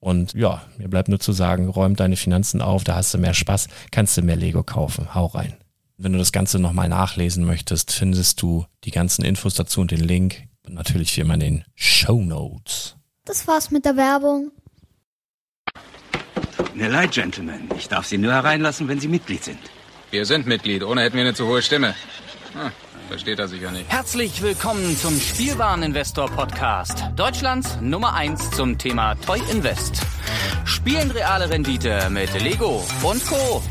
Und ja, mir bleibt nur zu sagen, räum deine Finanzen auf, da hast du mehr Spaß, kannst du mehr Lego kaufen. Hau rein. Wenn du das Ganze nochmal nachlesen möchtest, findest du die ganzen Infos dazu und den Link. Und natürlich wie immer in den Show Notes. Das war's mit der Werbung. Mir leid, Gentlemen. Ich darf Sie nur hereinlassen, wenn Sie Mitglied sind. Wir sind Mitglied. Ohne hätten wir eine zu hohe Stimme. Ah, Versteht er sicher nicht. Herzlich willkommen zum Spielwareninvestor Podcast. Deutschlands Nummer 1 zum Thema Toy Invest. Spielen reale Rendite mit Lego und Co.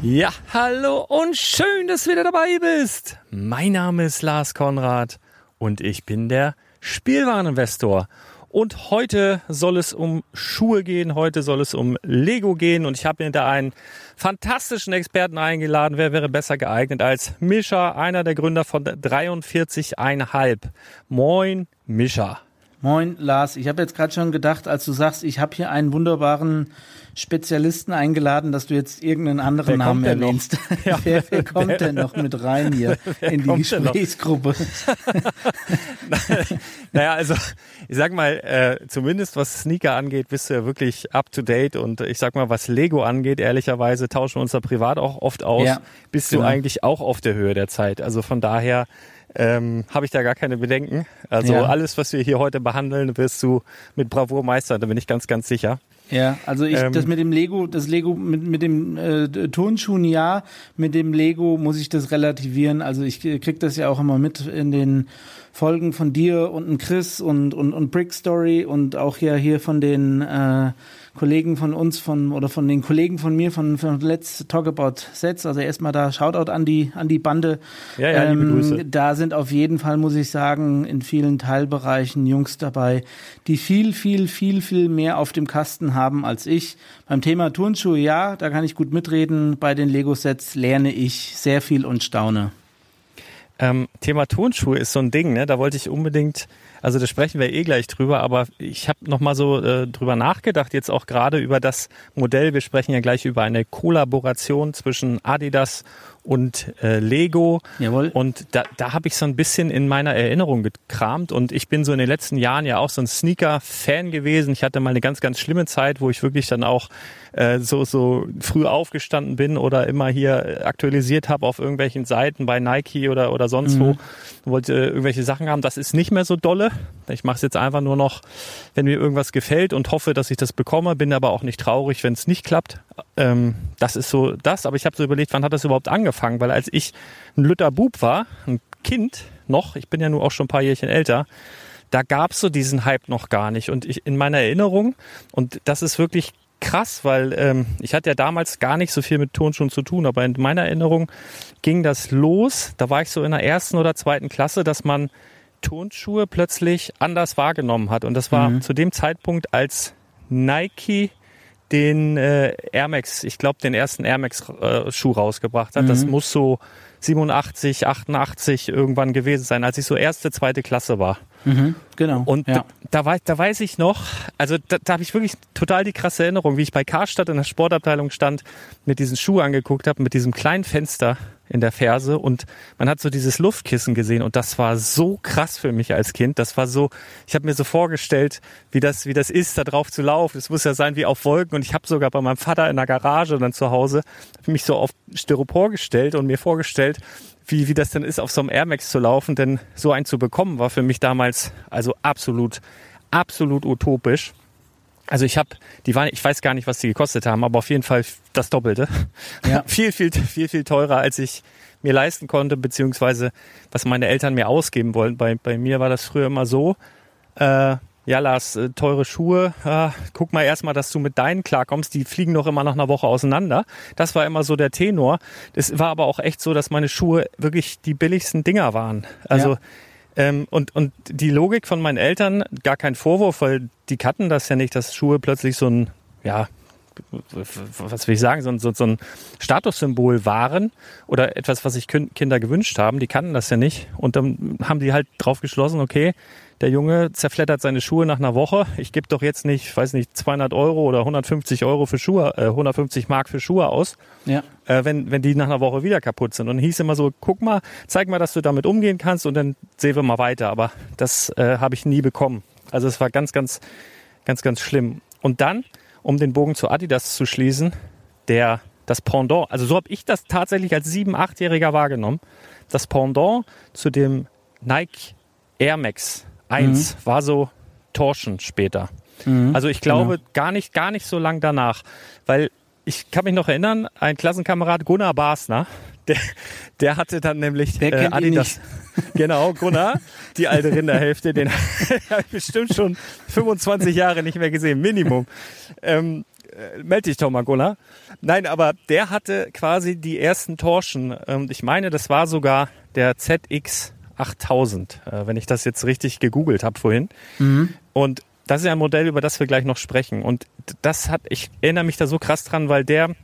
Ja, hallo und schön, dass du wieder dabei bist. Mein Name ist Lars Konrad und ich bin der Spielwareninvestor. Und heute soll es um Schuhe gehen, heute soll es um Lego gehen und ich habe mir da einen fantastischen Experten eingeladen. Wer wäre besser geeignet als Mischa, einer der Gründer von 43,5. Moin, Mischa. Moin, Lars. Ich habe jetzt gerade schon gedacht, als du sagst, ich habe hier einen wunderbaren Spezialisten eingeladen, dass du jetzt irgendeinen anderen wer Namen erwähnst. Ja, wer, wer kommt wer, denn noch mit rein hier in die Gesprächsgruppe? naja, also ich sag mal, äh, zumindest was Sneaker angeht, bist du ja wirklich up to date und ich sag mal, was Lego angeht, ehrlicherweise tauschen wir uns da privat auch oft aus. Ja, bist genau. du eigentlich auch auf der Höhe der Zeit. Also von daher ähm, habe ich da gar keine Bedenken. Also ja. alles, was wir hier heute behandeln, wirst du mit Bravour meistern, da bin ich ganz, ganz sicher. Ja, also ich ähm, das mit dem Lego, das Lego mit, mit dem äh, Turnschuhen ja, mit dem Lego muss ich das relativieren. Also ich krieg das ja auch immer mit in den Folgen von dir und Chris und und und Brick Story und auch ja hier von den äh, Kollegen von uns von oder von den Kollegen von mir von, von Let's Talk About Sets. Also erstmal da Shoutout an die an die Bande. Ja, ja, liebe ähm, Grüße. Da sind auf jeden Fall, muss ich sagen, in vielen Teilbereichen Jungs dabei, die viel, viel, viel, viel mehr auf dem Kasten haben als ich. Beim Thema Turnschuhe, ja, da kann ich gut mitreden. Bei den Lego-Sets lerne ich sehr viel und staune. Ähm, Thema Turnschuhe ist so ein Ding, ne? Da wollte ich unbedingt also da sprechen wir eh gleich drüber, aber ich habe noch mal so äh, drüber nachgedacht, jetzt auch gerade über das Modell. Wir sprechen ja gleich über eine Kollaboration zwischen Adidas und äh, Lego. Jawohl. Und da, da habe ich so ein bisschen in meiner Erinnerung gekramt. Und ich bin so in den letzten Jahren ja auch so ein Sneaker-Fan gewesen. Ich hatte mal eine ganz, ganz schlimme Zeit, wo ich wirklich dann auch äh, so, so früh aufgestanden bin oder immer hier aktualisiert habe auf irgendwelchen Seiten bei Nike oder, oder sonst mhm. wo. Wollte äh, irgendwelche Sachen haben. Das ist nicht mehr so dolle. Ich mache es jetzt einfach nur noch, wenn mir irgendwas gefällt und hoffe, dass ich das bekomme. Bin aber auch nicht traurig, wenn es nicht klappt. Ähm, das ist so das. Aber ich habe so überlegt, wann hat das überhaupt angefangen? weil als ich ein Lütter Bub war, ein Kind noch, ich bin ja nur auch schon ein paar Jährchen älter, da gab es so diesen Hype noch gar nicht. Und ich in meiner Erinnerung, und das ist wirklich krass, weil ähm, ich hatte ja damals gar nicht so viel mit Turnschuhen zu tun, aber in meiner Erinnerung ging das los. Da war ich so in der ersten oder zweiten Klasse, dass man Turnschuhe plötzlich anders wahrgenommen hat. Und das war mhm. zu dem Zeitpunkt, als Nike den äh, Air Max, ich glaube den ersten Air Max äh, Schuh rausgebracht hat. Mhm. Das muss so 87, 88 irgendwann gewesen sein, als ich so erste, zweite Klasse war. Mhm, genau. Und ja. da, da, da weiß ich noch, also da, da habe ich wirklich total die krasse Erinnerung, wie ich bei Karstadt in der Sportabteilung stand, mit diesen Schuh angeguckt habe, mit diesem kleinen Fenster in der Ferse und man hat so dieses Luftkissen gesehen und das war so krass für mich als Kind. Das war so, ich habe mir so vorgestellt, wie das, wie das ist, da drauf zu laufen. Es muss ja sein wie auf Wolken und ich habe sogar bei meinem Vater in der Garage dann zu Hause mich so auf Styropor gestellt und mir vorgestellt, wie, wie das denn ist, auf so einem Air Max zu laufen, denn so einen zu bekommen war für mich damals also absolut, absolut utopisch. Also ich habe, die waren, ich weiß gar nicht, was die gekostet haben, aber auf jeden Fall das Doppelte. Ja. viel, viel, viel, viel teurer, als ich mir leisten konnte, beziehungsweise was meine Eltern mir ausgeben wollten. Bei, bei mir war das früher immer so, äh, ja, Lars, äh, teure Schuhe, äh, guck mal erstmal, dass du mit deinen klarkommst, die fliegen doch immer nach einer Woche auseinander. Das war immer so der Tenor. Es war aber auch echt so, dass meine Schuhe wirklich die billigsten Dinger waren. Also ja. ähm, und, und die Logik von meinen Eltern, gar kein Vorwurf, weil die kannten das ja nicht, dass Schuhe plötzlich so ein, ja, was will ich sagen, so, so, so ein Statussymbol waren oder etwas, was sich Kinder gewünscht haben. Die kannten das ja nicht. Und dann haben die halt drauf geschlossen, okay, der Junge zerfleddert seine Schuhe nach einer Woche. Ich gebe doch jetzt nicht, weiß nicht, 200 Euro oder 150 Euro für Schuhe, äh, 150 Mark für Schuhe aus, ja. äh, wenn, wenn die nach einer Woche wieder kaputt sind. Und hieß immer so, guck mal, zeig mal, dass du damit umgehen kannst und dann sehen wir mal weiter. Aber das äh, habe ich nie bekommen. Also es war ganz, ganz, ganz, ganz schlimm. Und dann, um den Bogen zu Adidas zu schließen, der das Pendant, also so habe ich das tatsächlich als sieben, achtjähriger wahrgenommen. Das Pendant zu dem Nike Air Max 1 mhm. war so Torschen später. Mhm. Also ich glaube genau. gar nicht, gar nicht so lang danach, weil ich kann mich noch erinnern, ein Klassenkamerad Gunnar Basner, der, der hatte dann nämlich äh, Adidas. Genau, Gunnar, die alte Rinderhälfte, den habe ich bestimmt schon 25 Jahre nicht mehr gesehen, Minimum. Ähm, äh, melde dich doch mal, Gunnar. Nein, aber der hatte quasi die ersten Torschen. Ähm, ich meine, das war sogar der ZX 8000, äh, wenn ich das jetzt richtig gegoogelt habe vorhin. Mhm. Und das ist ja ein Modell, über das wir gleich noch sprechen. Und das hat, ich erinnere mich da so krass dran, weil der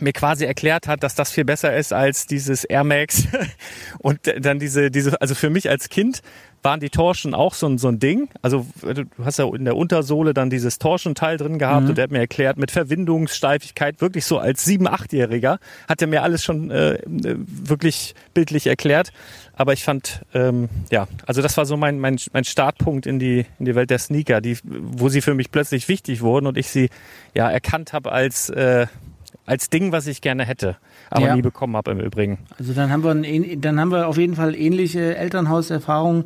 mir quasi erklärt hat, dass das viel besser ist als dieses Air Max und dann diese diese also für mich als Kind waren die Torschen auch so ein, so ein Ding. Also du hast ja in der Untersohle dann dieses Torschenteil drin gehabt mhm. und der hat mir erklärt, mit Verwindungssteifigkeit, wirklich so als sieben, achtjähriger, hat er mir alles schon äh, wirklich bildlich erklärt. Aber ich fand, ähm, ja, also das war so mein, mein, mein Startpunkt in die, in die Welt der Sneaker, die, wo sie für mich plötzlich wichtig wurden und ich sie ja erkannt habe als äh, als Ding, was ich gerne hätte, aber ja. nie bekommen habe im Übrigen. Also dann haben wir ein, dann haben wir auf jeden Fall ähnliche Elternhauserfahrungen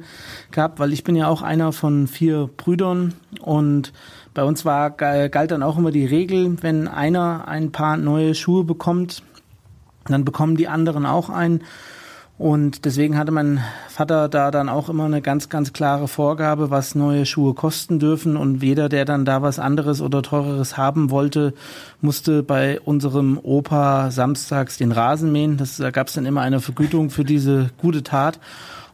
gehabt, weil ich bin ja auch einer von vier Brüdern und bei uns war galt dann auch immer die Regel, wenn einer ein paar neue Schuhe bekommt, dann bekommen die anderen auch einen. Und deswegen hatte mein Vater da dann auch immer eine ganz, ganz klare Vorgabe, was neue Schuhe kosten dürfen. Und jeder, der dann da was anderes oder teureres haben wollte, musste bei unserem Opa samstags den Rasen mähen. Das, da gab es dann immer eine Vergütung für diese gute Tat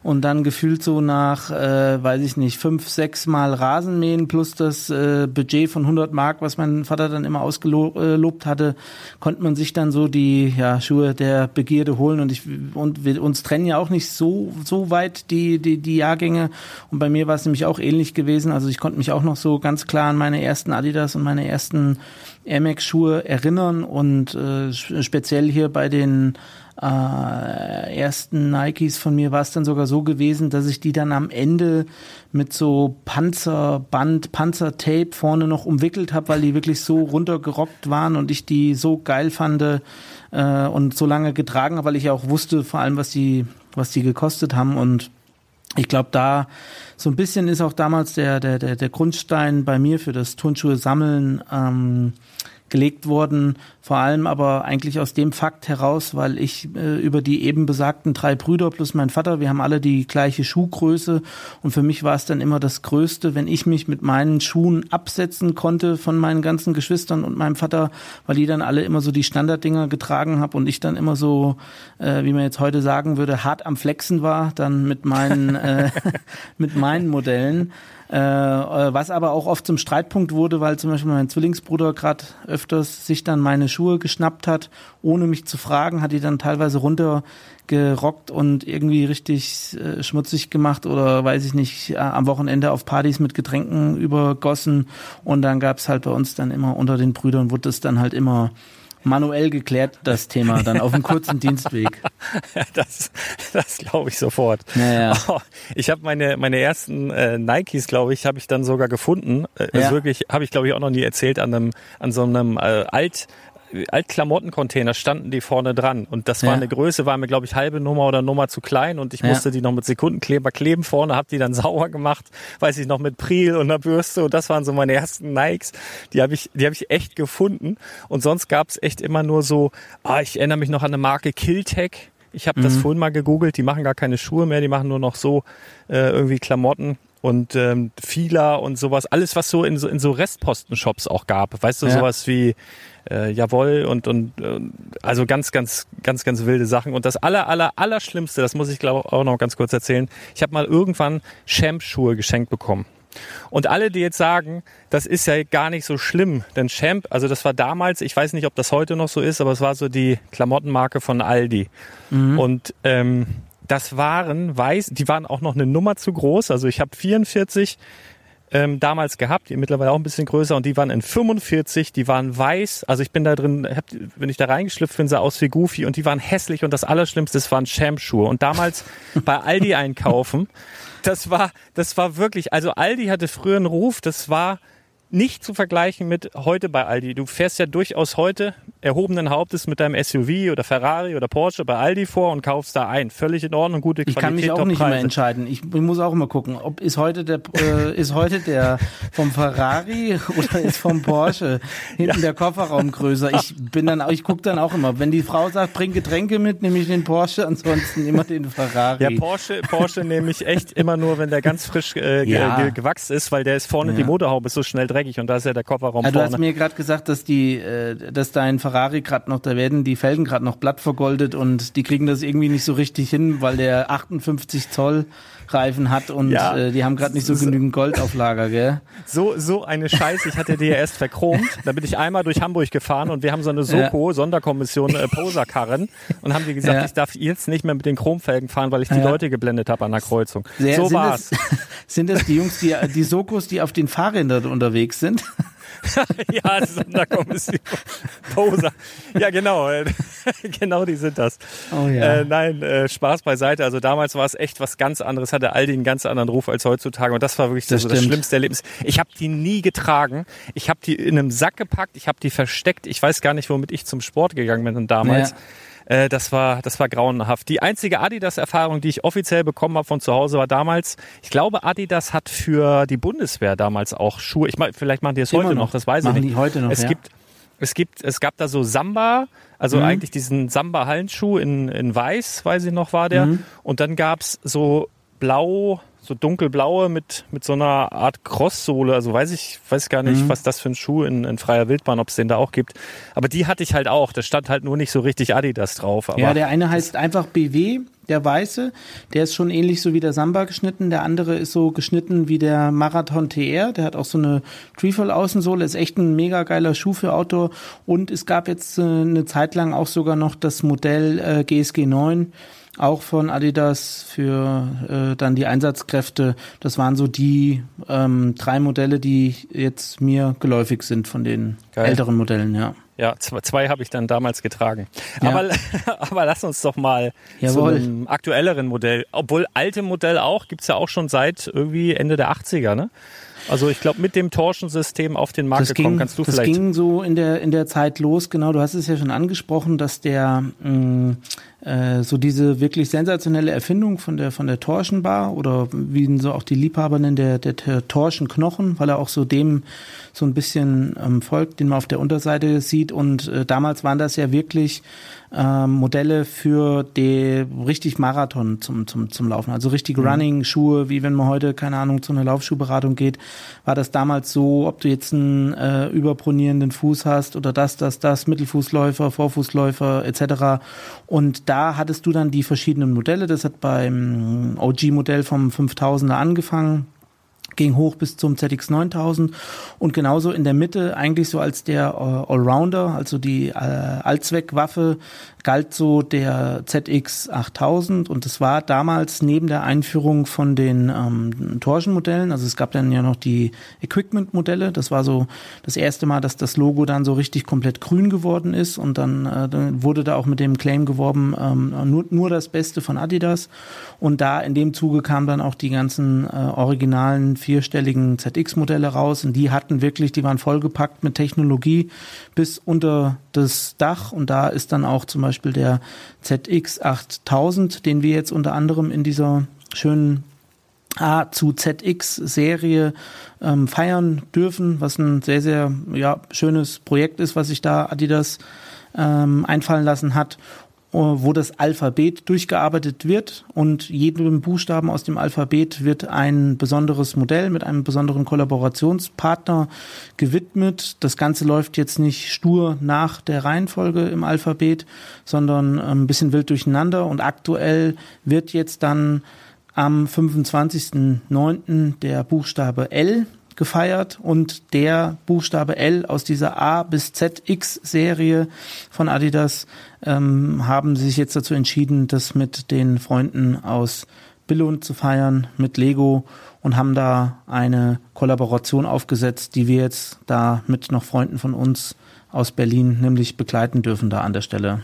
und dann gefühlt so nach, äh, weiß ich nicht, fünf, sechs Mal Rasenmähen plus das äh, Budget von 100 Mark, was mein Vater dann immer ausgelobt hatte, konnte man sich dann so die ja, Schuhe der Begierde holen. Und ich und wir, uns trennen ja auch nicht so so weit die die die Jahrgänge. Und bei mir war es nämlich auch ähnlich gewesen, also ich konnte mich auch noch so ganz klar an meine ersten Adidas und meine ersten Air Max Schuhe erinnern. Und äh, speziell hier bei den äh, ersten Nikes von mir war es dann sogar so gewesen, dass ich die dann am Ende mit so Panzerband, Panzertape vorne noch umwickelt habe, weil die wirklich so runtergerockt waren und ich die so geil fand äh, und so lange getragen habe, weil ich ja auch wusste vor allem, was die, was die gekostet haben. Und ich glaube, da so ein bisschen ist auch damals der, der, der, der Grundstein bei mir für das Turnschuhe sammeln ähm, gelegt worden, vor allem aber eigentlich aus dem Fakt heraus, weil ich äh, über die eben besagten drei Brüder plus mein Vater, wir haben alle die gleiche Schuhgröße und für mich war es dann immer das Größte, wenn ich mich mit meinen Schuhen absetzen konnte von meinen ganzen Geschwistern und meinem Vater, weil die dann alle immer so die Standarddinger getragen haben und ich dann immer so, äh, wie man jetzt heute sagen würde, hart am Flexen war, dann mit meinen äh, mit meinen Modellen. Äh, was aber auch oft zum Streitpunkt wurde, weil zum Beispiel mein Zwillingsbruder gerade öfters sich dann meine Schuhe geschnappt hat, ohne mich zu fragen, hat die dann teilweise runtergerockt und irgendwie richtig äh, schmutzig gemacht oder weiß ich nicht, äh, am Wochenende auf Partys mit Getränken übergossen. Und dann gab's halt bei uns dann immer unter den Brüdern, wurde es dann halt immer manuell geklärt, das Thema, dann auf einem kurzen Dienstweg. Das, das glaube ich sofort. Naja. Oh, ich habe meine, meine ersten äh, Nikes, glaube ich, habe ich dann sogar gefunden. Äh, Ja. Ist wirklich, habe ich glaube ich auch noch nie erzählt, an einem, an so einem äh, Alt, Altklamottencontainer standen die vorne dran. Und das war Ja. eine Größe, war mir glaube ich halbe Nummer oder Nummer zu klein. Und ich Ja. musste die noch mit Sekundenkleber kleben vorne, habe die dann sauer gemacht, weiß ich noch mit Priel und einer Bürste. Und das waren so meine ersten Nikes, die habe ich, die habe ich echt gefunden. Und sonst gab es echt immer nur so, ah, ich erinnere mich noch an eine Marke Killtech. Ich habe das vorhin mal gegoogelt, die machen gar keine Schuhe mehr, die machen nur noch so äh, irgendwie Klamotten und ähm, Fila und sowas, alles was so in so in so Restpostenshops auch gab, weißt du, Ja. sowas wie äh, Jawohl und und äh, also ganz ganz ganz ganz wilde Sachen und das aller aller aller schlimmste, das muss ich glaube auch noch ganz kurz erzählen. Ich habe mal irgendwann Champ Schuhe geschenkt bekommen. Und alle, die jetzt sagen, das ist ja gar nicht so schlimm, denn Champ, also das war damals, ich weiß nicht, ob das heute noch so ist, aber es war so die Klamottenmarke von Aldi. Und ähm, das waren weiß, die waren auch noch eine Nummer zu groß. Also ich habe 44 ähm, damals gehabt, die mittlerweile auch ein bisschen größer und die waren in 45, die waren weiß. Also ich bin da drin, hab, wenn ich da reingeschlüpft bin, sah aus wie Goofy und die waren hässlich und das Allerschlimmste, es waren Champ-Schuhe. Und damals bei Aldi einkaufen, das war, das war wirklich, also Aldi hatte früher einen Ruf, das war nicht zu vergleichen mit heute bei Aldi. Du fährst ja durchaus heute erhobenen Hauptes mit deinem SUV oder Ferrari oder Porsche bei Aldi vor und kaufst da ein. Völlig in Ordnung, gute Ich Qualität, kann mich auch nicht mehr entscheiden. Ich, ich muss auch immer gucken, ob ist heute der äh, ist heute der vom Ferrari oder ist vom Porsche hinten der Kofferraum größer. Ich bin dann ich gucke dann auch immer, wenn die Frau sagt, bring Getränke mit, nehme ich den Porsche, ansonsten immer den Ferrari. Ja, Porsche, Porsche nehme ich echt immer nur, wenn der ganz frisch äh, Ja. ge gewachsen ist, weil der ist vorne, Ja. die Motorhaube ist so schnell dreckig und da ist ja der Kofferraum Ja, du hast vorne. mir gerade gesagt, dass die, äh, dass dein Ferrari gerade noch, da werden die Felgen gerade noch blatt vergoldet und die kriegen das irgendwie nicht so richtig hin, weil der 58 Zoll Reifen hat und Ja. äh, die haben gerade nicht so genügend Gold auf Lager, gell? So, so eine Scheiße. Ich hatte die ja erst verchromt. Da bin ich einmal durch Hamburg gefahren und wir haben so eine Soko, Sonderkommission, äh, Poserkarren und haben die gesagt, Ja. ich darf jetzt nicht mehr mit den Chromfelgen fahren, weil ich die Ja. Leute geblendet habe an der Kreuzung. Sehr- so sind war's. Das, sind das die Jungs, die, die Sokos, die auf den Fahrrädern unterwegs sind? ja, Sonderkommission. Poser. Ja, genau. äh, genau, die sind das. Oh ja. Äh, nein, äh, Spaß beiseite. Also damals war es echt was ganz anderes, hatte Aldi einen ganz anderen Ruf als heutzutage. Und das war wirklich Das so das schlimmste Erlebnis. Ich habe die nie getragen. Ich habe die in einem Sack gepackt. Ich habe die versteckt. Ich weiß gar nicht, womit ich zum Sport gegangen bin damals. Ja. Äh, das war, das war grauenhaft. Die einzige Adidas-Erfahrung, die ich offiziell bekommen habe von zu Hause, war damals, ich glaube, Adidas hat für die Bundeswehr damals auch Schuhe. Ich meine, vielleicht machen die es heute noch. noch, das weiß Machen ich nicht. die heute noch, es ja. gibt es gibt, es gab da so Samba, also mhm. eigentlich diesen Samba-Hallenschuh in, in weiß, weiß ich noch, war der. Mhm. Und dann gab's so blau, so dunkelblaue mit, mit so einer Art Crosssohle. Also weiß ich, weiß gar nicht, mhm. was das für ein Schuh in, in freier Wildbahn, ob es den da auch gibt. Aber die hatte ich halt auch. Da stand halt nur nicht so richtig Adidas drauf. Aber ja, der eine heißt einfach BW, der weiße. Der ist schon ähnlich so wie der Samba geschnitten. Der andere ist so geschnitten wie der Marathon TR. Der hat auch so eine Trefoil Außensohle. Ist echt ein mega geiler Schuh für Outdoor. Und es gab jetzt äh, eine Zeit lang auch sogar noch das Modell äh, GSG 9 auch von Adidas für äh, dann die Einsatzkräfte. Das waren so die ähm, drei Modelle, die jetzt mir geläufig sind von den Geil. älteren Modellen, ja. Ja, zwei, zwei habe ich dann damals getragen. Ja. Aber, aber lass uns doch mal Jawohl. zu einem aktuelleren Modell. Obwohl alte Modell auch, gibt's ja auch schon seit irgendwie Ende der 80er, ne? Also ich glaube, mit dem Torschensystem auf den Markt das gekommen, ging, kannst du das vielleicht. Das ging so in der, in der Zeit los, genau, du hast es ja schon angesprochen, dass der mh, mm, äh, so diese wirklich sensationelle Erfindung von der von der Torschenbar oder wie ihn so auch die Liebhaber nennen, der, der, der Torschenknochen, weil er auch so dem so ein bisschen ähm, folgt, den man auf der Unterseite sieht. Und äh, damals waren das ja wirklich ähm, Modelle für die richtig Marathon zum, zum, zum Laufen. Also richtig mhm. Running-Schuhe, wie wenn man heute, keine Ahnung, zu einer Laufschuhberatung geht, war das damals so, ob du jetzt einen äh, überpronierenden Fuß hast oder das, das, das, Mittelfußläufer, Vorfußläufer etc. Und da hattest du dann die verschiedenen Modelle. Das hat beim OG-Modell vom 5000er angefangen ging hoch bis zum ZX 9000 und genauso in der Mitte eigentlich so als der äh, Allrounder, also die äh, Allzweckwaffe galt so der ZX 8000 und das war damals neben der Einführung von den ähm, Torsion-Modellen, also es gab dann ja noch die Equipment-Modelle, das war so das erste Mal, dass das Logo dann so richtig komplett grün geworden ist und dann, äh, dann wurde da auch mit dem Claim geworben, ähm, nur, nur das Beste von Adidas und da in dem Zuge kamen dann auch die ganzen äh, originalen vierstelligen ZX-Modelle raus und die hatten wirklich, die waren vollgepackt mit Technologie bis unter das Dach und da ist dann auch zum Beispiel der ZX 8000, den wir jetzt unter anderem in dieser schönen A zu ZX Serie ähm, feiern dürfen, was ein sehr, sehr ja, schönes Projekt ist, was sich da Adidas ähm, einfallen lassen hat wo das Alphabet durchgearbeitet wird und jedem Buchstaben aus dem Alphabet wird ein besonderes Modell mit einem besonderen Kollaborationspartner gewidmet. Das Ganze läuft jetzt nicht stur nach der Reihenfolge im Alphabet, sondern ähm, ein bisschen wild durcheinander und aktuell wird jetzt dann am 25.09. der Buchstabe L gefeiert und der Buchstabe L aus dieser A bis ZX Serie von Adidas ähm, haben sich jetzt dazu entschieden, das mit den Freunden aus Billund zu feiern, mit Lego und haben da eine Kollaboration aufgesetzt, die wir jetzt da mit noch Freunden von uns aus Berlin nämlich begleiten dürfen da an der Stelle.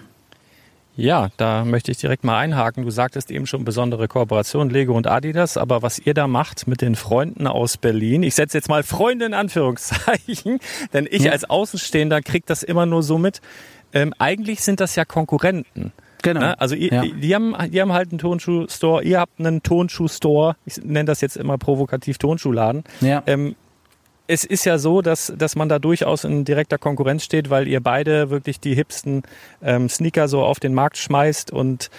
Ja, da möchte ich direkt mal einhaken. Du sagtest eben schon besondere Kooperation Lego und Adidas, aber was ihr da macht mit den Freunden aus Berlin, ich setze jetzt mal Freunde in Anführungszeichen, denn ich ja. als Außenstehender krieg das immer nur so mit. Ähm, eigentlich sind das ja Konkurrenten. Genau. Ne? Also ihr, ja. die, haben, die haben halt einen Tonschuh-Store, ihr habt einen Tonschuh-Store, ich nenne das jetzt immer provokativ Tonschuhladen. Ja. Ähm, es ist ja so, dass, dass man da durchaus in direkter Konkurrenz steht, weil ihr beide wirklich die hipsten ähm, Sneaker so auf den Markt schmeißt und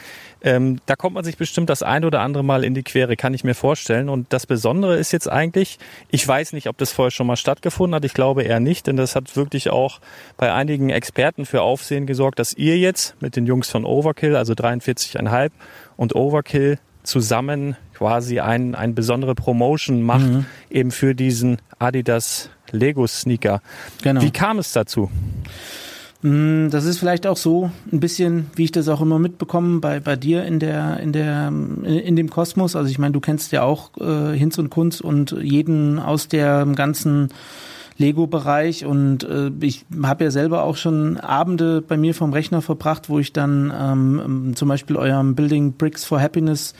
ähm, da kommt man sich bestimmt das ein oder andere Mal in die Quere, kann ich mir vorstellen. Und das Besondere ist jetzt eigentlich, ich weiß nicht, ob das vorher schon mal stattgefunden hat. Ich glaube eher nicht, denn das hat wirklich auch bei einigen Experten für Aufsehen gesorgt, dass ihr jetzt mit den Jungs von Overkill, also 43,5 und Overkill zusammen quasi ein, ein besondere Promotion macht, mhm. eben für diesen Adidas Lego Sneaker. Genau. Wie kam es dazu? Mm, das ist vielleicht auch so ein bisschen, wie ich das auch immer mitbekomme bei, bei dir in der, in der, in dem Kosmos. Also ich meine, du kennst ja auch äh, Hinz und Kunz und jeden aus dem ganzen Lego-Bereich und äh, ich habe ja selber auch schon Abende bei mir vom Rechner verbracht, wo ich dann ähm, zum Beispiel eurem Building Bricks for Happiness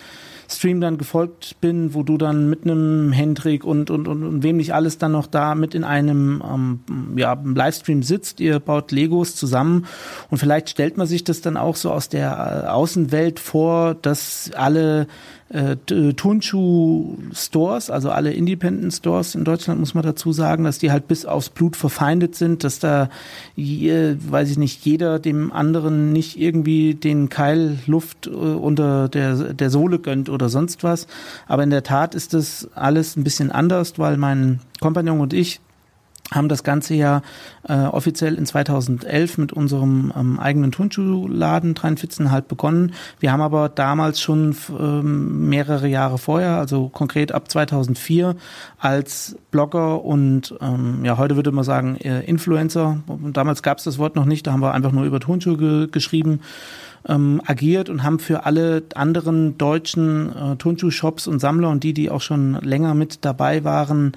Stream dann gefolgt bin, wo du dann mit einem Hendrik und, und, und, und wem nicht alles dann noch da mit in einem ähm, ja, Livestream sitzt. Ihr baut Legos zusammen und vielleicht stellt man sich das dann auch so aus der äh, Außenwelt vor, dass alle äh, Turnschuh-Stores, also alle Independent Stores in Deutschland, muss man dazu sagen, dass die halt bis aufs Blut verfeindet sind, dass da, je, weiß ich nicht, jeder dem anderen nicht irgendwie den Keil Luft äh, unter der, der Sohle gönnt oder sonst was. Aber in der Tat ist das alles ein bisschen anders, weil mein Kompagnon und ich haben das Ganze ja äh, offiziell in 2011 mit unserem ähm, eigenen Turnschuhladen halb begonnen. Wir haben aber damals schon ähm, mehrere Jahre vorher, also konkret ab 2004, als Blogger und ähm, ja, heute würde man sagen äh, Influencer, damals gab es das Wort noch nicht, da haben wir einfach nur über Turnschuhe ge geschrieben, ähm, agiert und haben für alle anderen deutschen äh, Turnschuh-Shops und Sammler und die, die auch schon länger mit dabei waren,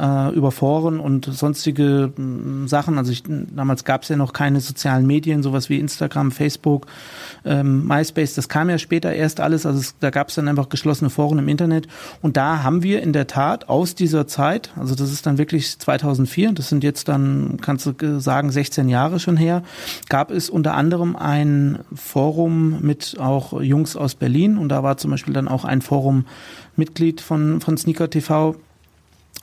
äh, über Foren und sonstige äh, Sachen. Also ich, damals gab es ja noch keine sozialen Medien, sowas wie Instagram, Facebook, ähm, MySpace. Das kam ja später erst alles. Also es, da gab es dann einfach geschlossene Foren im Internet. Und da haben wir in der Tat aus dieser Zeit, also das ist dann wirklich 2004, das sind jetzt dann, kannst du sagen, 16 Jahre schon her, gab es unter anderem ein Forum mit auch Jungs aus Berlin. Und da war zum Beispiel dann auch ein Forum-Mitglied von, von Sneaker TV,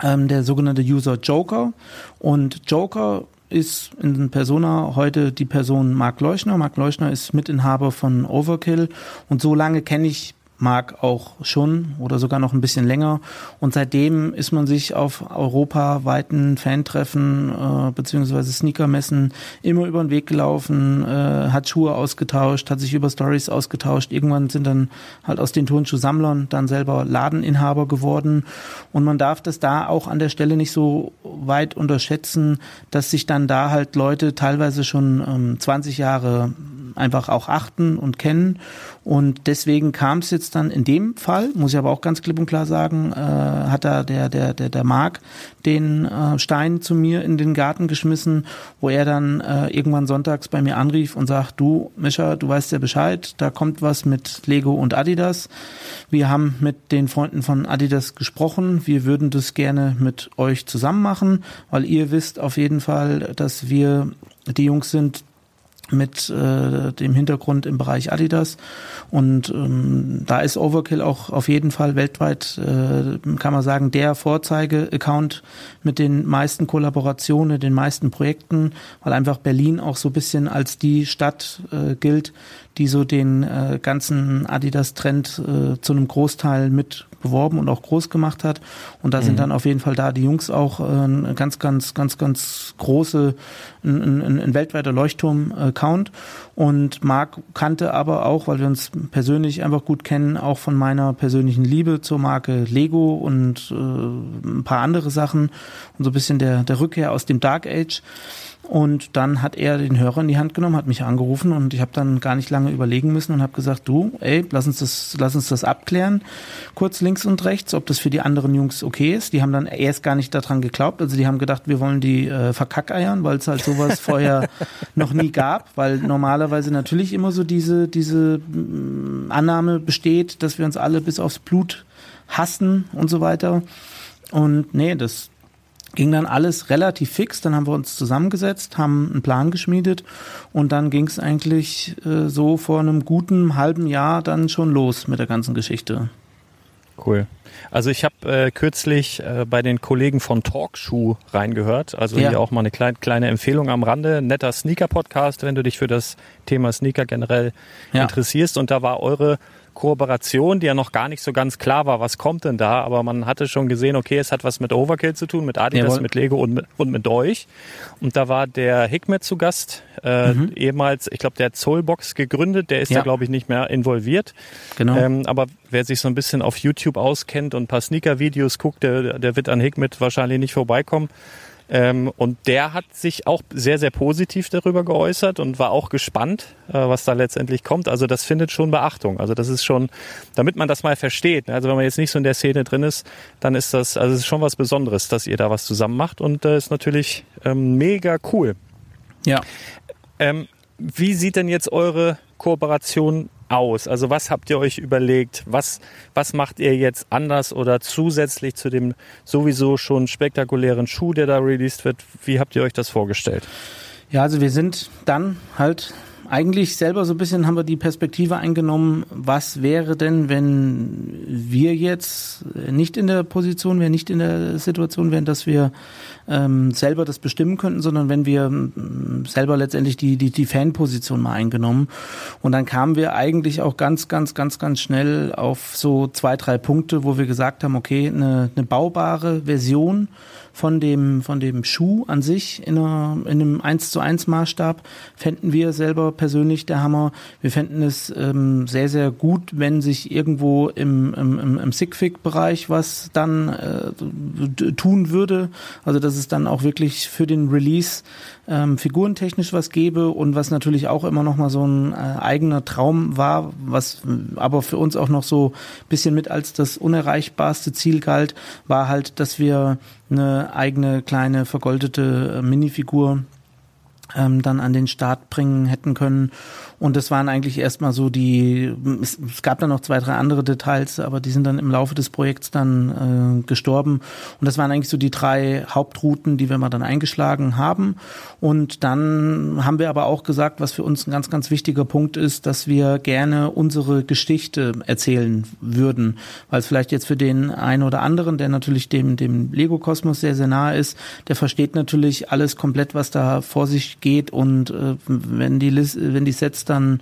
ähm, der sogenannte User Joker. Und Joker ist in Persona heute die Person Mark Leuchner. Mark Leuchner ist Mitinhaber von Overkill und so lange kenne ich Mark auch schon oder sogar noch ein bisschen länger. Und seitdem ist man sich auf europaweiten Fantreffen äh, beziehungsweise Sneakermessen immer über den Weg gelaufen, äh, hat Schuhe ausgetauscht, hat sich über Stories ausgetauscht. Irgendwann sind dann halt aus den Turnschuhsammlern dann selber Ladeninhaber geworden. Und man darf das da auch an der Stelle nicht so weit unterschätzen, dass sich dann da halt Leute teilweise schon ähm, 20 Jahre einfach auch achten und kennen. Und deswegen kam es jetzt dann in dem Fall, muss ich aber auch ganz klipp und klar sagen, äh, hat da der, der, der, der Marc den äh, Stein zu mir in den Garten geschmissen, wo er dann äh, irgendwann sonntags bei mir anrief und sagt, du, Mischa, du weißt ja Bescheid, da kommt was mit Lego und Adidas. Wir haben mit den Freunden von Adidas gesprochen. Wir würden das gerne mit euch zusammen machen, weil ihr wisst auf jeden Fall, dass wir die Jungs sind, mit äh, dem Hintergrund im Bereich Adidas. Und ähm, da ist Overkill auch auf jeden Fall weltweit, äh, kann man sagen, der Vorzeige-Account mit den meisten Kollaborationen, den meisten Projekten, weil einfach Berlin auch so ein bisschen als die Stadt äh, gilt, die so den äh, ganzen Adidas-Trend äh, zu einem Großteil mit beworben und auch groß gemacht hat. Und da mhm. sind dann auf jeden Fall da die Jungs auch äh, ganz, ganz, ganz, ganz große, ein, ein, ein weltweiter Leuchtturm-Account. Und Marc kannte aber auch, weil wir uns persönlich einfach gut kennen, auch von meiner persönlichen Liebe zur Marke Lego und äh, ein paar andere Sachen und so ein bisschen der, der Rückkehr aus dem Dark Age. Und dann hat er den Hörer in die Hand genommen, hat mich angerufen und ich habe dann gar nicht lange überlegen müssen und habe gesagt, du, ey, lass uns das, lass uns das abklären, kurz links und rechts, ob das für die anderen Jungs okay ist. Die haben dann erst gar nicht daran geglaubt, also die haben gedacht, wir wollen die äh, verkackeiern, weil es halt sowas vorher noch nie gab, weil normalerweise natürlich immer so diese diese mh, mm, Annahme besteht, dass wir uns alle bis aufs Blut hassen und so weiter. Und nee, das ging dann alles relativ fix. Dann haben wir uns zusammengesetzt, haben einen Plan geschmiedet und dann ging es eigentlich äh, so vor einem guten halben Jahr dann schon los mit der ganzen Geschichte. Cool. Also ich habe äh, kürzlich äh, bei den Kollegen von Talkshoe reingehört. Also ja. hier auch mal eine kleine, kleine Empfehlung am Rande. Netter Sneaker-Podcast, wenn du dich für das Thema Sneaker generell ja. interessierst. Und da war eure Kooperation, die ja noch gar nicht so ganz klar war, was kommt denn da, aber man hatte schon gesehen, okay, es hat was mit Overkill zu tun, mit Adidas, Jawohl. mit Lego und mit, und mit euch. Und da war der Hikmet zu Gast, äh, mhm. ehemals, ich glaube, der Zollbox gegründet, der ist ja. da, glaube ich, nicht mehr involviert. Genau. Ähm, aber wer sich so ein bisschen auf YouTube auskennt und ein paar Sneaker-Videos guckt, der, der wird an Hikmet wahrscheinlich nicht vorbeikommen. Ähm, und der hat sich auch sehr, sehr positiv darüber geäußert und war auch gespannt, äh, was da letztendlich kommt. Also das findet schon Beachtung. Also das ist schon, damit man das mal versteht. Ne? Also wenn man jetzt nicht so in der Szene drin ist, dann ist das, also es ist schon was Besonderes, dass ihr da was zusammen macht und äh, ist natürlich ähm, mega cool. Ja. Ähm, wie sieht denn jetzt eure Kooperation aus? Also was habt ihr euch überlegt? Was, was macht ihr jetzt anders oder zusätzlich zu dem sowieso schon spektakulären Schuh, der da released wird? Wie habt ihr euch das vorgestellt? Ja, also wir sind dann halt eigentlich selber so ein bisschen haben wir die Perspektive eingenommen, was wäre denn, wenn wir jetzt nicht in der Position wären, nicht in der Situation wären, dass wir ähm, selber das bestimmen könnten, sondern wenn wir ähm, selber letztendlich die, die, die Fanposition mal eingenommen. Und dann kamen wir eigentlich auch ganz, ganz, ganz, ganz schnell auf so zwei, drei Punkte, wo wir gesagt haben, okay, eine, eine baubare Version von dem, von dem Schuh an sich in, einer, in einem 1 zu 1 Maßstab fänden wir selber persönlich der Hammer. Wir fänden es ähm, sehr, sehr gut, wenn sich irgendwo im, im, im Sigfig-Bereich was dann äh, tun würde. Also dass es dann auch wirklich für den Release ähm, figurentechnisch was gebe und was natürlich auch immer noch mal so ein äh, eigener Traum war, was aber für uns auch noch so bisschen mit als das unerreichbarste Ziel galt, war halt, dass wir eine eigene kleine vergoldete äh, Minifigur ähm, dann an den Start bringen hätten können und das waren eigentlich erstmal so die, es, es, gab dann noch zwei, drei andere Details, aber die sind dann im Laufe des Projekts dann äh, gestorben. Und das waren eigentlich so die drei Hauptrouten, die wir mal dann eingeschlagen haben. Und dann haben wir aber auch gesagt, was für uns ein ganz, ganz wichtiger Punkt ist, dass wir gerne unsere Geschichte erzählen würden. Weil es vielleicht jetzt für den einen oder anderen, der natürlich dem, dem Lego-Kosmos sehr, sehr nahe ist, der versteht natürlich alles komplett, was da vor sich geht. Und äh, wenn die, wenn die Sets dann,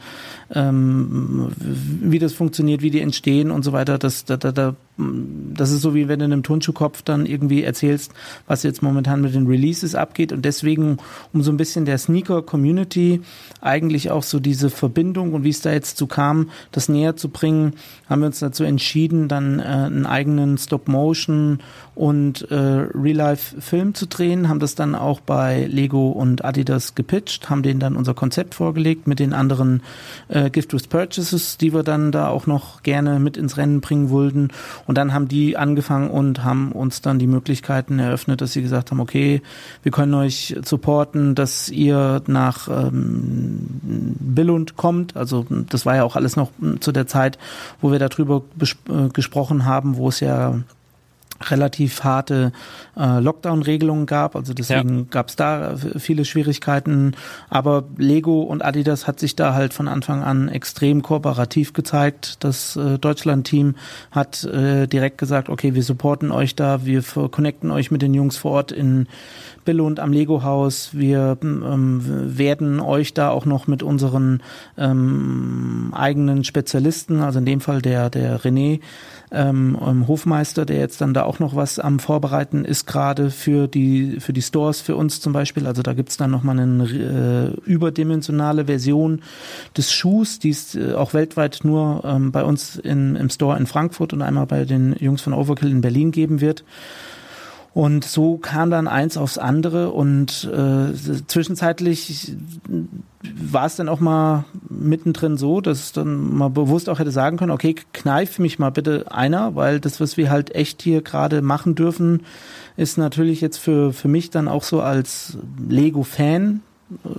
ähm, wie das funktioniert, wie die entstehen und so weiter. Das, da, da, da das ist so wie wenn du in einem Turnschuhkopf dann irgendwie erzählst, was jetzt momentan mit den Releases abgeht und deswegen um so ein bisschen der Sneaker Community eigentlich auch so diese Verbindung und wie es da jetzt zu kam, das näher zu bringen, haben wir uns dazu entschieden, dann äh, einen eigenen Stop Motion und äh, Real Life Film zu drehen, haben das dann auch bei Lego und Adidas gepitcht, haben denen dann unser Konzept vorgelegt mit den anderen äh, Gift with Purchases, die wir dann da auch noch gerne mit ins Rennen bringen wollten und dann haben die angefangen und haben uns dann die Möglichkeiten eröffnet, dass sie gesagt haben, okay, wir können euch supporten, dass ihr nach ähm, Billund kommt. Also das war ja auch alles noch zu der Zeit, wo wir darüber äh, gesprochen haben, wo es ja relativ harte äh, Lockdown-Regelungen gab. Also deswegen ja. gab es da viele Schwierigkeiten. Aber Lego und Adidas hat sich da halt von Anfang an extrem kooperativ gezeigt. Das äh, Deutschland-Team hat äh, direkt gesagt, okay, wir supporten euch da, wir connecten euch mit den Jungs vor Ort in Billund am Lego-Haus. Wir ähm, werden euch da auch noch mit unseren ähm, eigenen Spezialisten, also in dem Fall der, der René, ähm, ähm, Hofmeister, der jetzt dann da auch noch was am Vorbereiten ist, gerade für die, für die Stores für uns zum Beispiel. Also da gibt's dann nochmal eine äh, überdimensionale Version des Schuhs, die es äh, auch weltweit nur ähm, bei uns in, im Store in Frankfurt und einmal bei den Jungs von Overkill in Berlin geben wird. Und so kam dann eins aufs andere und äh, zwischenzeitlich war es dann auch mal mittendrin so, dass dann mal bewusst auch hätte sagen können, okay, kneif mich mal bitte einer, weil das, was wir halt echt hier gerade machen dürfen, ist natürlich jetzt für, für mich dann auch so als Lego-Fan, äh,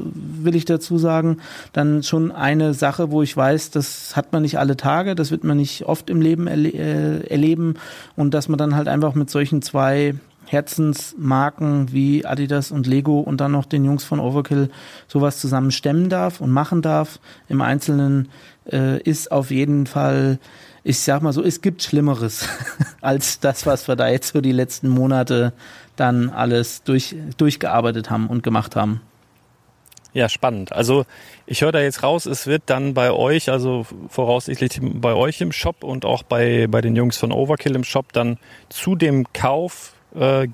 will ich dazu sagen, dann schon eine Sache, wo ich weiß, das hat man nicht alle Tage, das wird man nicht oft im Leben erle äh, erleben und dass man dann halt einfach mit solchen zwei Herzensmarken wie Adidas und Lego und dann noch den Jungs von Overkill sowas zusammen stemmen darf und machen darf. Im Einzelnen äh, ist auf jeden Fall, ich sag mal so, es gibt Schlimmeres als das, was wir da jetzt so die letzten Monate dann alles durch, durchgearbeitet haben und gemacht haben. Ja, spannend. Also ich höre da jetzt raus, es wird dann bei euch, also voraussichtlich bei euch im Shop und auch bei, bei den Jungs von Overkill im Shop dann zu dem Kauf äh,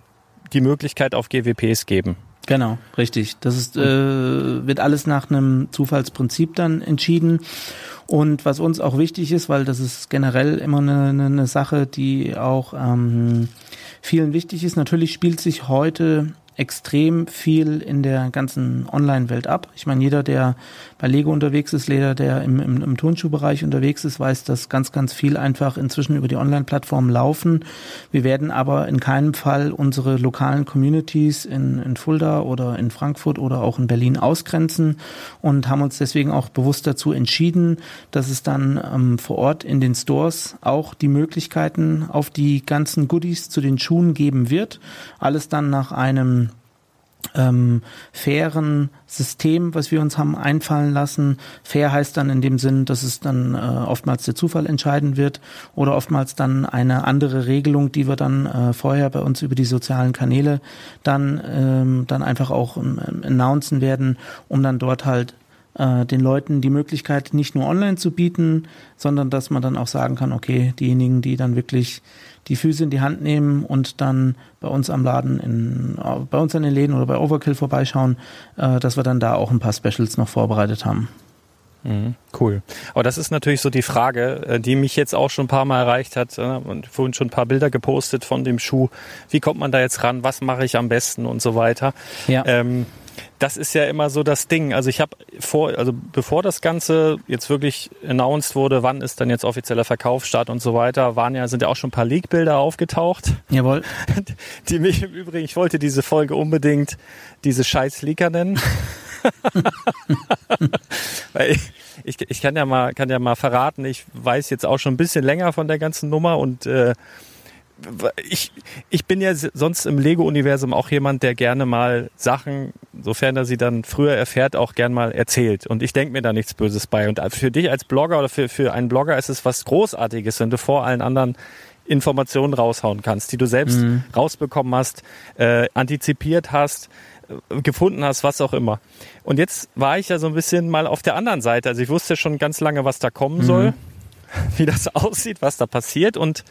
die Möglichkeit auf GWPs geben. Genau, richtig. Das ist, äh, wird alles nach einem Zufallsprinzip dann entschieden. Und was uns auch wichtig ist, weil das ist generell immer eine, eine Sache, die auch ähm, vielen wichtig ist. Natürlich spielt sich heute extrem viel in der ganzen Online-Welt ab. Ich meine, jeder, der bei Lego unterwegs ist, jeder, der im, im, im Turnschuhbereich unterwegs ist, weiß, dass ganz, ganz viel einfach inzwischen über die Online-Plattform laufen. Wir werden aber in keinem Fall unsere lokalen Communities in, in Fulda oder in Frankfurt oder auch in Berlin ausgrenzen und haben uns deswegen auch bewusst dazu entschieden, dass es dann ähm, vor Ort in den Stores auch die Möglichkeiten auf die ganzen Goodies zu den Schuhen geben wird. Alles dann nach einem ähm, fairen System, was wir uns haben einfallen lassen. Fair heißt dann in dem Sinn, dass es dann äh, oftmals der Zufall entscheiden wird oder oftmals dann eine andere Regelung, die wir dann äh, vorher bei uns über die sozialen Kanäle dann ähm, dann einfach auch ähm, announcen werden, um dann dort halt äh, den Leuten die Möglichkeit nicht nur online zu bieten, sondern dass man dann auch sagen kann, okay, diejenigen, die dann wirklich die Füße in die Hand nehmen und dann bei uns am Laden, in, bei uns an den Läden oder bei Overkill vorbeischauen, äh, dass wir dann da auch ein paar Specials noch vorbereitet haben. Mhm, cool. Aber das ist natürlich so die Frage, äh, die mich jetzt auch schon ein paar Mal erreicht hat äh, und vorhin schon ein paar Bilder gepostet von dem Schuh. Wie kommt man da jetzt ran? Was mache ich am besten und so weiter? Ja. Ähm, das ist ja immer so das Ding. Also ich habe vor, also bevor das Ganze jetzt wirklich announced wurde, wann ist dann jetzt offizieller Verkaufsstart und so weiter, waren ja, sind ja auch schon ein paar Leak-Bilder aufgetaucht. Jawohl. Die mich im Übrigen, ich wollte diese Folge unbedingt diese scheiß Leaker nennen. Weil ich, ich, ich kann ja mal, kann ja mal verraten, ich weiß jetzt auch schon ein bisschen länger von der ganzen Nummer und äh, ich, ich bin ja sonst im Lego-Universum auch jemand, der gerne mal Sachen, sofern er sie dann früher erfährt, auch gern mal erzählt. Und ich denke mir da nichts Böses bei. Und für dich als Blogger oder für, für einen Blogger ist es was Großartiges, wenn du vor allen anderen Informationen raushauen kannst, die du selbst mhm. rausbekommen hast, äh, antizipiert hast, äh, gefunden hast, was auch immer. Und jetzt war ich ja so ein bisschen mal auf der anderen Seite. Also ich wusste schon ganz lange, was da kommen mhm. soll, wie das aussieht, was da passiert und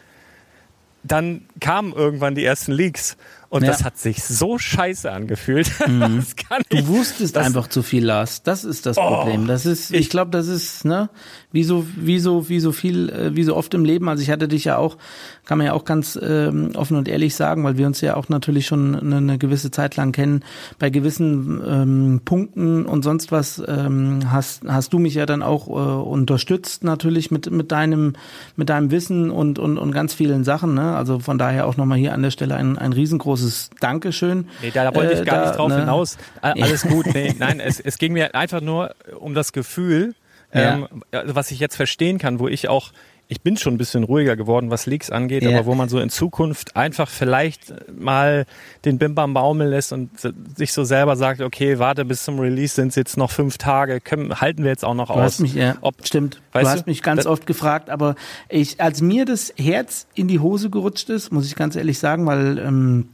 dann kamen irgendwann die ersten Leaks und ja. das hat sich so scheiße angefühlt. Mhm. du wusstest einfach zu viel, Lars. Das ist das oh, Problem. Das ist, ich, ich glaube, das ist, ne, wie so, wie so, wie so viel, äh, wie so oft im Leben. Also ich hatte dich ja auch, kann man ja auch ganz ähm, offen und ehrlich sagen, weil wir uns ja auch natürlich schon eine, eine gewisse Zeit lang kennen. Bei gewissen ähm, Punkten und sonst was ähm, hast, hast du mich ja dann auch äh, unterstützt natürlich mit mit deinem mit deinem Wissen und und und ganz vielen Sachen. Ne? Also von daher auch nochmal hier an der Stelle ein ein riesengroßes Dankeschön. Nee, da, da wollte ich gar äh, da, nicht drauf ne? hinaus. Alles gut. Nee, nein, es, es ging mir einfach nur um das Gefühl, ja. ähm, was ich jetzt verstehen kann, wo ich auch ich bin schon ein bisschen ruhiger geworden, was Leaks angeht, ja. aber wo man so in Zukunft einfach vielleicht mal den Bimbam baumeln lässt und sich so selber sagt, okay, warte bis zum Release sind es jetzt noch fünf Tage, können, halten wir jetzt auch noch du aus. Hast mich, ja, Ob, stimmt. du hast du? mich ganz oft gefragt, aber ich, als mir das Herz in die Hose gerutscht ist, muss ich ganz ehrlich sagen, weil ähm,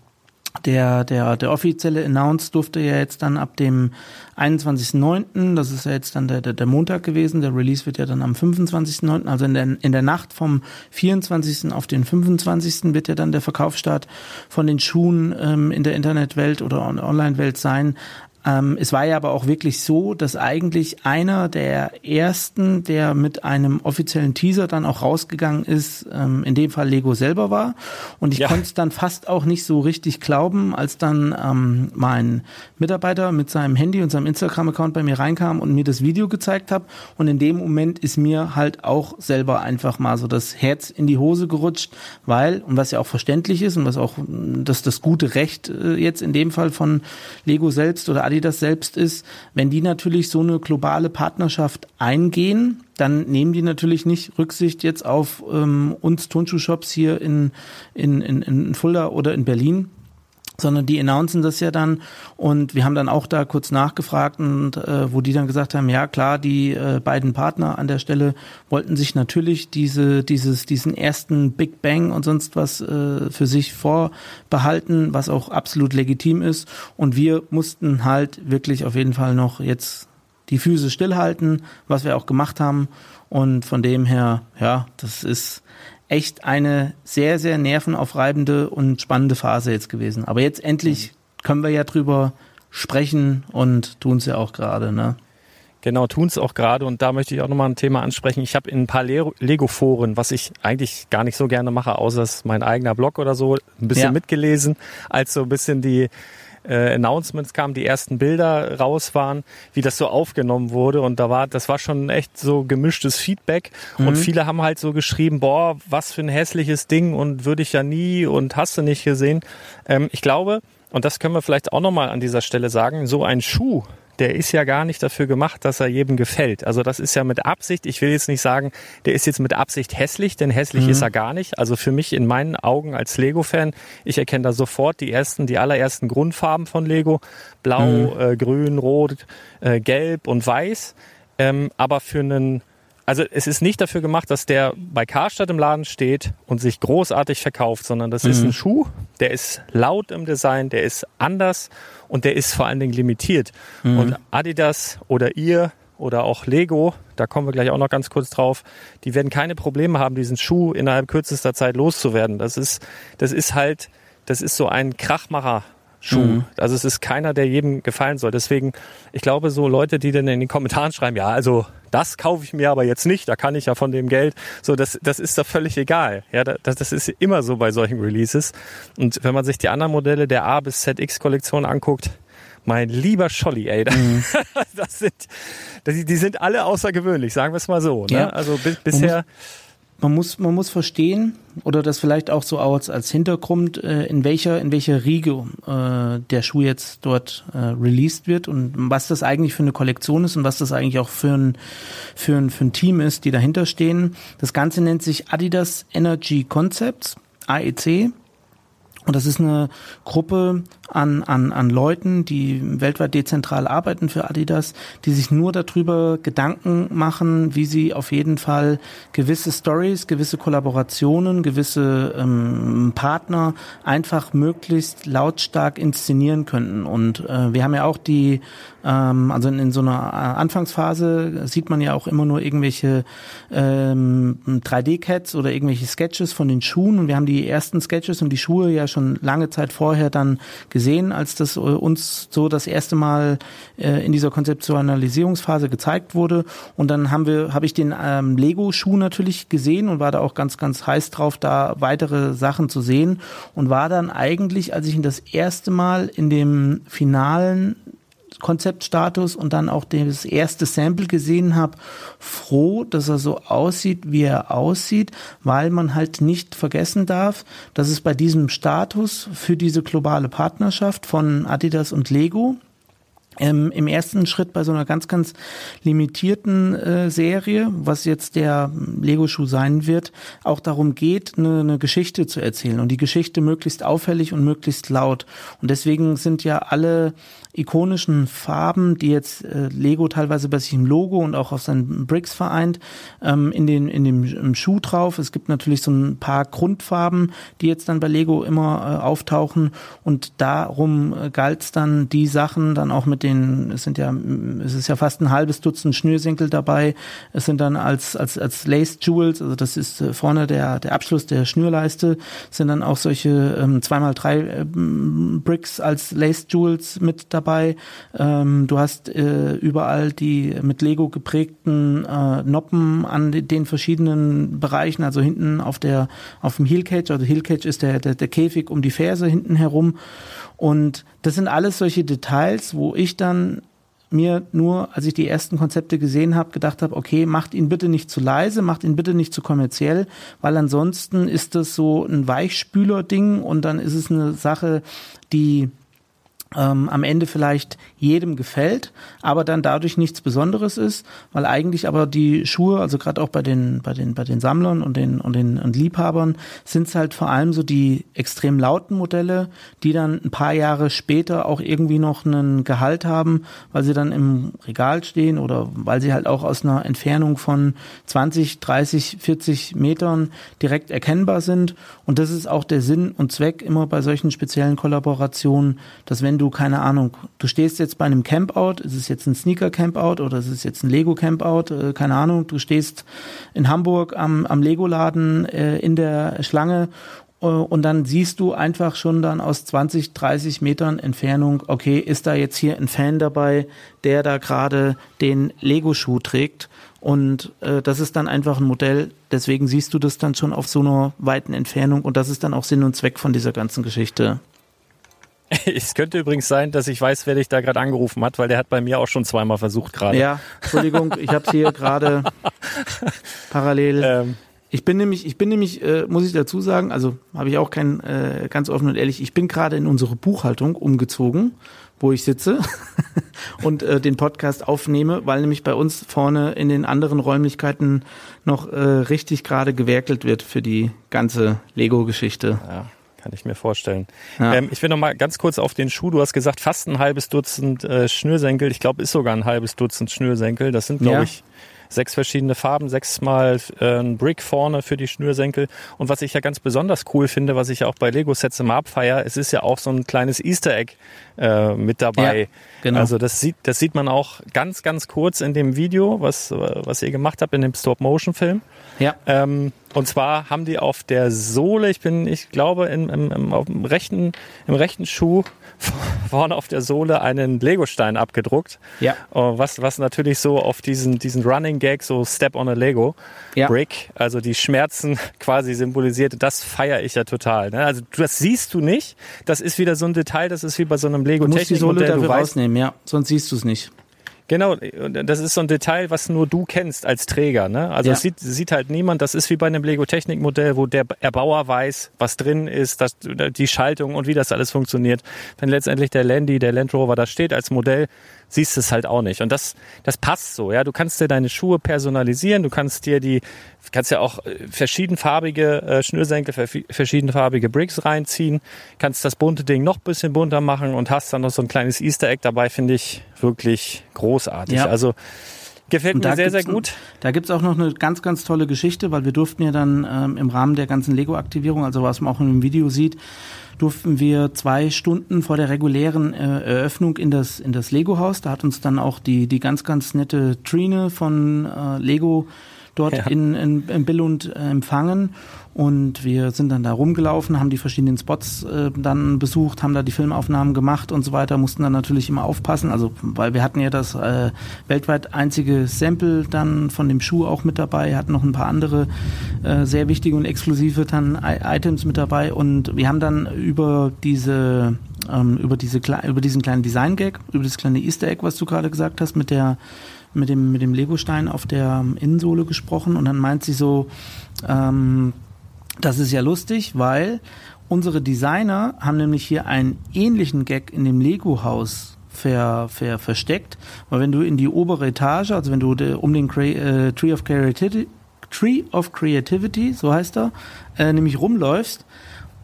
der, der, der offizielle Announce durfte ja jetzt dann ab dem 21.09., das ist ja jetzt dann der, der, der Montag gewesen, der Release wird ja dann am 25.09., also in der, in der Nacht vom 24. auf den 25. wird ja dann der Verkaufsstart von den Schuhen ähm, in der Internetwelt oder Online-Welt sein. Ähm, es war ja aber auch wirklich so, dass eigentlich einer der ersten, der mit einem offiziellen Teaser dann auch rausgegangen ist, ähm, in dem Fall Lego selber war. Und ich ja. konnte es dann fast auch nicht so richtig glauben, als dann ähm, mein Mitarbeiter mit seinem Handy und seinem Instagram-Account bei mir reinkam und mir das Video gezeigt hat. Und in dem Moment ist mir halt auch selber einfach mal so das Herz in die Hose gerutscht, weil, und was ja auch verständlich ist und was auch das, das gute Recht äh, jetzt in dem Fall von Lego selbst oder Adidas das selbst ist, wenn die natürlich so eine globale Partnerschaft eingehen, dann nehmen die natürlich nicht Rücksicht jetzt auf ähm, uns Turnschuhshops hier in, in, in, in Fulda oder in Berlin, sondern die announcen das ja dann. Und wir haben dann auch da kurz nachgefragt und äh, wo die dann gesagt haben, ja klar, die äh, beiden Partner an der Stelle wollten sich natürlich diese dieses diesen ersten Big Bang und sonst was äh, für sich vorbehalten, was auch absolut legitim ist. Und wir mussten halt wirklich auf jeden Fall noch jetzt die Füße stillhalten, was wir auch gemacht haben. Und von dem her, ja, das ist echt eine sehr, sehr nervenaufreibende und spannende Phase jetzt gewesen. Aber jetzt endlich können wir ja drüber sprechen und tun es ja auch gerade, ne? Genau, tun es auch gerade und da möchte ich auch nochmal ein Thema ansprechen. Ich habe in ein paar Lego-Foren, was ich eigentlich gar nicht so gerne mache, außer es ist mein eigener Blog oder so, ein bisschen ja. mitgelesen, als so ein bisschen die äh, Announcements kamen, die ersten Bilder raus waren, wie das so aufgenommen wurde. Und da war, das war schon echt so gemischtes Feedback. Mhm. Und viele haben halt so geschrieben, boah, was für ein hässliches Ding und würde ich ja nie und hast du nicht gesehen. Ähm, ich glaube, und das können wir vielleicht auch nochmal an dieser Stelle sagen, so ein Schuh der ist ja gar nicht dafür gemacht, dass er jedem gefällt. Also das ist ja mit Absicht, ich will jetzt nicht sagen, der ist jetzt mit Absicht hässlich, denn hässlich mhm. ist er gar nicht. Also für mich in meinen Augen als Lego-Fan, ich erkenne da sofort die ersten, die allerersten Grundfarben von Lego. Blau, mhm. äh, grün, rot, äh, gelb und weiß. Ähm, aber für einen also es ist nicht dafür gemacht, dass der bei Karstadt im Laden steht und sich großartig verkauft, sondern das mhm. ist ein Schuh, der ist laut im Design, der ist anders und der ist vor allen Dingen limitiert. Mhm. Und Adidas oder ihr oder auch Lego, da kommen wir gleich auch noch ganz kurz drauf, die werden keine Probleme haben, diesen Schuh innerhalb kürzester Zeit loszuwerden. Das ist, das ist halt, das ist so ein Krachmacher Schuh. Mhm. Also es ist keiner, der jedem gefallen soll. Deswegen, ich glaube, so Leute, die dann in den Kommentaren schreiben, ja, also das kaufe ich mir aber jetzt nicht, da kann ich ja von dem Geld, so das, das ist da völlig egal. Ja, das, das ist immer so bei solchen Releases. Und wenn man sich die anderen Modelle der A bis ZX Kollektion anguckt, mein lieber Scholli, ey, mhm. das sind, die, die sind alle außergewöhnlich, sagen wir es mal so. Ne? Ja. Also bis, bisher man muss, man muss verstehen oder das vielleicht auch so als, als Hintergrund, äh, in welcher, in welcher Riege äh, der Schuh jetzt dort äh, released wird und was das eigentlich für eine Kollektion ist und was das eigentlich auch für ein, für ein, für ein Team ist, die dahinter stehen. Das Ganze nennt sich Adidas Energy Concepts, AEC. Und das ist eine Gruppe an, an, an Leuten, die weltweit dezentral arbeiten für Adidas, die sich nur darüber Gedanken machen, wie sie auf jeden Fall gewisse Stories, gewisse Kollaborationen, gewisse ähm, Partner einfach möglichst lautstark inszenieren könnten. Und äh, wir haben ja auch die, ähm, also in, in so einer Anfangsphase sieht man ja auch immer nur irgendwelche ähm, 3D-Cats oder irgendwelche Sketches von den Schuhen. Und wir haben die ersten Sketches und die Schuhe ja schon lange Zeit vorher dann gesehen, als das äh, uns so das erste Mal äh, in dieser Konzeptualisierungsphase gezeigt wurde. Und dann haben wir, habe ich den ähm, Lego-Schuh natürlich gesehen und war da auch ganz, ganz heiß drauf, da weitere Sachen zu sehen. Und war dann eigentlich, als ich ihn das erste Mal in dem finalen Konzeptstatus und dann auch das erste Sample gesehen habe, froh, dass er so aussieht, wie er aussieht, weil man halt nicht vergessen darf, dass es bei diesem Status für diese globale Partnerschaft von Adidas und Lego ähm, Im ersten Schritt bei so einer ganz, ganz limitierten äh, Serie, was jetzt der Lego-Schuh sein wird, auch darum geht, eine, eine Geschichte zu erzählen und die Geschichte möglichst auffällig und möglichst laut. Und deswegen sind ja alle ikonischen Farben, die jetzt äh, Lego teilweise bei sich im Logo und auch auf seinen Bricks vereint, ähm, in, den, in dem Schuh drauf. Es gibt natürlich so ein paar Grundfarben, die jetzt dann bei Lego immer äh, auftauchen und darum äh, galt es dann, die Sachen dann auch mit den, es sind ja, es ist ja fast ein halbes Dutzend Schnürsenkel dabei. Es sind dann als, als, als Lace Jewels, also das ist äh, vorne der, der Abschluss der Schnürleiste, sind dann auch solche ähm, 2x3 äh, Bricks als Lace Jewels mit dabei dabei. Ähm, du hast äh, überall die mit Lego geprägten äh, Noppen an den verschiedenen Bereichen, also hinten auf der auf dem Heel also Heel ist der, der, der Käfig um die Ferse hinten herum. Und das sind alles solche Details, wo ich dann mir nur, als ich die ersten Konzepte gesehen habe, gedacht habe, okay, macht ihn bitte nicht zu leise, macht ihn bitte nicht zu kommerziell, weil ansonsten ist das so ein Weichspüler-Ding und dann ist es eine Sache, die ähm, am Ende vielleicht jedem gefällt, aber dann dadurch nichts Besonderes ist, weil eigentlich aber die Schuhe, also gerade auch bei den bei den bei den Sammlern und den und den und Liebhabern sind es halt vor allem so die extrem lauten Modelle, die dann ein paar Jahre später auch irgendwie noch einen Gehalt haben, weil sie dann im Regal stehen oder weil sie halt auch aus einer Entfernung von 20, 30, 40 Metern direkt erkennbar sind. Und das ist auch der Sinn und Zweck immer bei solchen speziellen Kollaborationen, dass wenn du, keine Ahnung, du stehst jetzt bei einem Campout, ist es jetzt ein Sneaker-Campout oder ist es jetzt ein Lego-Campout, äh, keine Ahnung, du stehst in Hamburg am, am Lego-Laden äh, in der Schlange äh, und dann siehst du einfach schon dann aus 20, 30 Metern Entfernung, okay, ist da jetzt hier ein Fan dabei, der da gerade den Lego-Schuh trägt. Und äh, das ist dann einfach ein Modell, deswegen siehst du das dann schon auf so einer weiten Entfernung und das ist dann auch Sinn und Zweck von dieser ganzen Geschichte. Es könnte übrigens sein, dass ich weiß, wer dich da gerade angerufen hat, weil der hat bei mir auch schon zweimal versucht gerade. Ja, Entschuldigung, ich habe es hier gerade parallel. Ähm. Ich bin nämlich, ich bin nämlich, äh, muss ich dazu sagen, also habe ich auch kein, äh, ganz offen und ehrlich, ich bin gerade in unsere Buchhaltung umgezogen wo ich sitze und äh, den Podcast aufnehme, weil nämlich bei uns vorne in den anderen Räumlichkeiten noch äh, richtig gerade gewerkelt wird für die ganze Lego-Geschichte. Ja. Kann ich mir vorstellen. Ja. Ähm, ich will noch mal ganz kurz auf den Schuh. Du hast gesagt, fast ein halbes Dutzend äh, Schnürsenkel. Ich glaube, ist sogar ein halbes Dutzend Schnürsenkel. Das sind, glaube ja. ich, sechs verschiedene Farben, sechsmal äh, ein Brick vorne für die Schnürsenkel. Und was ich ja ganz besonders cool finde, was ich ja auch bei Lego-Sets immer abfeier, es ist ja auch so ein kleines Easter Egg äh, mit dabei. Ja, genau. Also das sieht, das sieht man auch ganz, ganz kurz in dem Video, was, was ihr gemacht habt in dem Stop-Motion-Film. Ja. Ähm, und zwar haben die auf der Sohle, ich bin, ich glaube, in, im, im, auf dem rechten, im rechten Schuh vorne auf der Sohle einen Lego-Stein abgedruckt. Ja. Oh, was, was natürlich so auf diesen, diesen Running Gag, so Step on a Lego ja. Brick, also die Schmerzen quasi symbolisiert, das feiere ich ja total. Ne? Also das siehst du nicht. Das ist wieder so ein Detail, das ist wie bei so einem Lego. Du musst die Sohle dafür rausnehmen, ja, sonst siehst du es nicht. Genau, das ist so ein Detail, was nur du kennst als Träger. Ne? Also ja. das sieht, sieht halt niemand. Das ist wie bei einem Lego-Technik-Modell, wo der Erbauer weiß, was drin ist, dass, die Schaltung und wie das alles funktioniert. Wenn letztendlich der Landy, der Land Rover da steht als Modell, siehst du es halt auch nicht. Und das, das passt so. Ja, du kannst dir deine Schuhe personalisieren. Du kannst dir die, kannst ja auch äh, verschiedenfarbige äh, Schnürsenkel, verschiedenfarbige Bricks reinziehen. Kannst das bunte Ding noch bisschen bunter machen und hast dann noch so ein kleines Easter Egg dabei. Finde ich wirklich großartig. Ja. Also Gefällt mir sehr, sehr gut. Da gibt's auch noch eine ganz, ganz tolle Geschichte, weil wir durften ja dann ähm, im Rahmen der ganzen Lego-Aktivierung, also was man auch in dem Video sieht, durften wir zwei Stunden vor der regulären äh, Eröffnung in das, in das Lego-Haus. Da hat uns dann auch die, die ganz, ganz nette Trine von äh, Lego dort ja. in, in, in Billund äh, empfangen. Und wir sind dann da rumgelaufen, haben die verschiedenen Spots äh, dann besucht, haben da die Filmaufnahmen gemacht und so weiter, mussten dann natürlich immer aufpassen, also weil wir hatten ja das äh, weltweit einzige Sample dann von dem Schuh auch mit dabei, hatten noch ein paar andere äh, sehr wichtige und exklusive dann Items mit dabei und wir haben dann über diese ähm, über diese über diesen kleinen Design Gag, über das kleine Easter Egg, was du gerade gesagt hast, mit der mit dem, mit dem Legostein auf der Innensohle gesprochen und dann meint sie so, ähm, das ist ja lustig, weil unsere Designer haben nämlich hier einen ähnlichen Gag in dem Lego-Haus ver, ver, versteckt, weil wenn du in die obere Etage, also wenn du de, um den Cre äh, Tree of Creativity, Tree of Creativity, so heißt er, äh, nämlich rumläufst,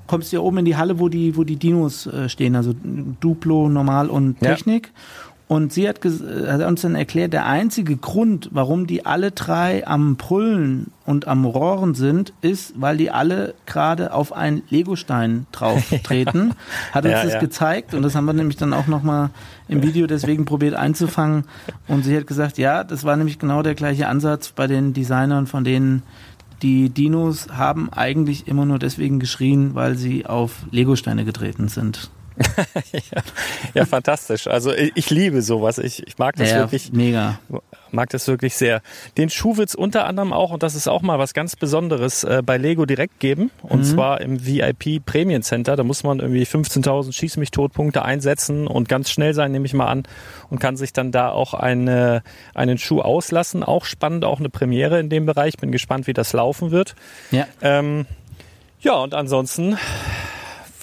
kommst du ja oben in die Halle, wo die, wo die Dinos äh, stehen, also Duplo, Normal und Technik. Ja. Und sie hat, hat, uns dann erklärt, der einzige Grund, warum die alle drei am Brüllen und am Rohren sind, ist, weil die alle gerade auf einen Legostein drauf treten. Hat uns ja, das ja. gezeigt und das haben wir nämlich dann auch nochmal im Video deswegen probiert einzufangen. Und sie hat gesagt, ja, das war nämlich genau der gleiche Ansatz bei den Designern, von denen die Dinos haben eigentlich immer nur deswegen geschrien, weil sie auf Legosteine getreten sind. Ja, ja, fantastisch. Also ich, ich, liebe sowas. Ich, ich mag das ja, wirklich. Mega. Mag das wirklich sehr. Den Schuh wird's unter anderem auch, und das ist auch mal was ganz Besonderes, äh, bei Lego direkt geben. Und mhm. zwar im VIP Premium Center. Da muss man irgendwie 15.000 Schieß mich Totpunkte einsetzen und ganz schnell sein, nehme ich mal an. Und kann sich dann da auch eine, einen Schuh auslassen. Auch spannend, auch eine Premiere in dem Bereich. Bin gespannt, wie das laufen wird. Ja. Ähm, ja, und ansonsten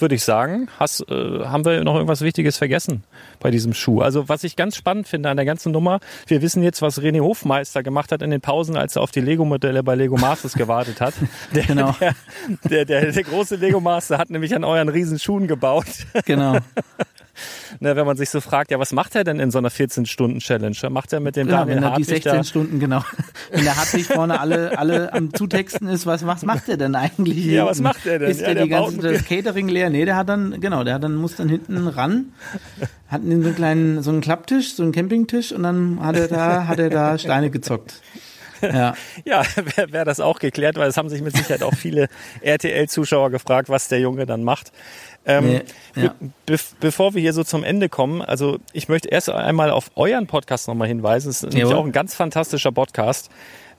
würde ich sagen, hast, äh, haben wir noch irgendwas Wichtiges vergessen bei diesem Schuh. Also was ich ganz spannend finde an der ganzen Nummer, wir wissen jetzt, was René Hofmeister gemacht hat in den Pausen, als er auf die Lego-Modelle bei Lego Masters gewartet hat. Der, genau. Der, der, der, der große Lego Master hat nämlich an euren riesen Schuhen gebaut. Genau. ne, wenn man sich so fragt, ja, was macht er denn in so einer 14-Stunden-Challenge? Macht er mit dem genau, Daniel wenn er die 16 da Stunden, genau. Wenn der Hartwig vorne alle, alle am Zutexten ist, was, was macht er denn eigentlich? Ja, was macht er denn? Ist ja, der, die ganze, das Catering leer? Nee, der hat dann, genau, der hat dann, muss dann hinten ran, hat so einen kleinen, so einen Klapptisch, so einen Campingtisch und dann hat er da, hat er da Steine gezockt. Ja, ja wäre wär das auch geklärt, weil es haben sich mit Sicherheit auch viele RTL-Zuschauer gefragt, was der Junge dann macht. Ähm, nee, ja. be bevor wir hier so zum Ende kommen, also ich möchte erst einmal auf euren Podcast nochmal hinweisen. Es ist nämlich auch ein ganz fantastischer Podcast.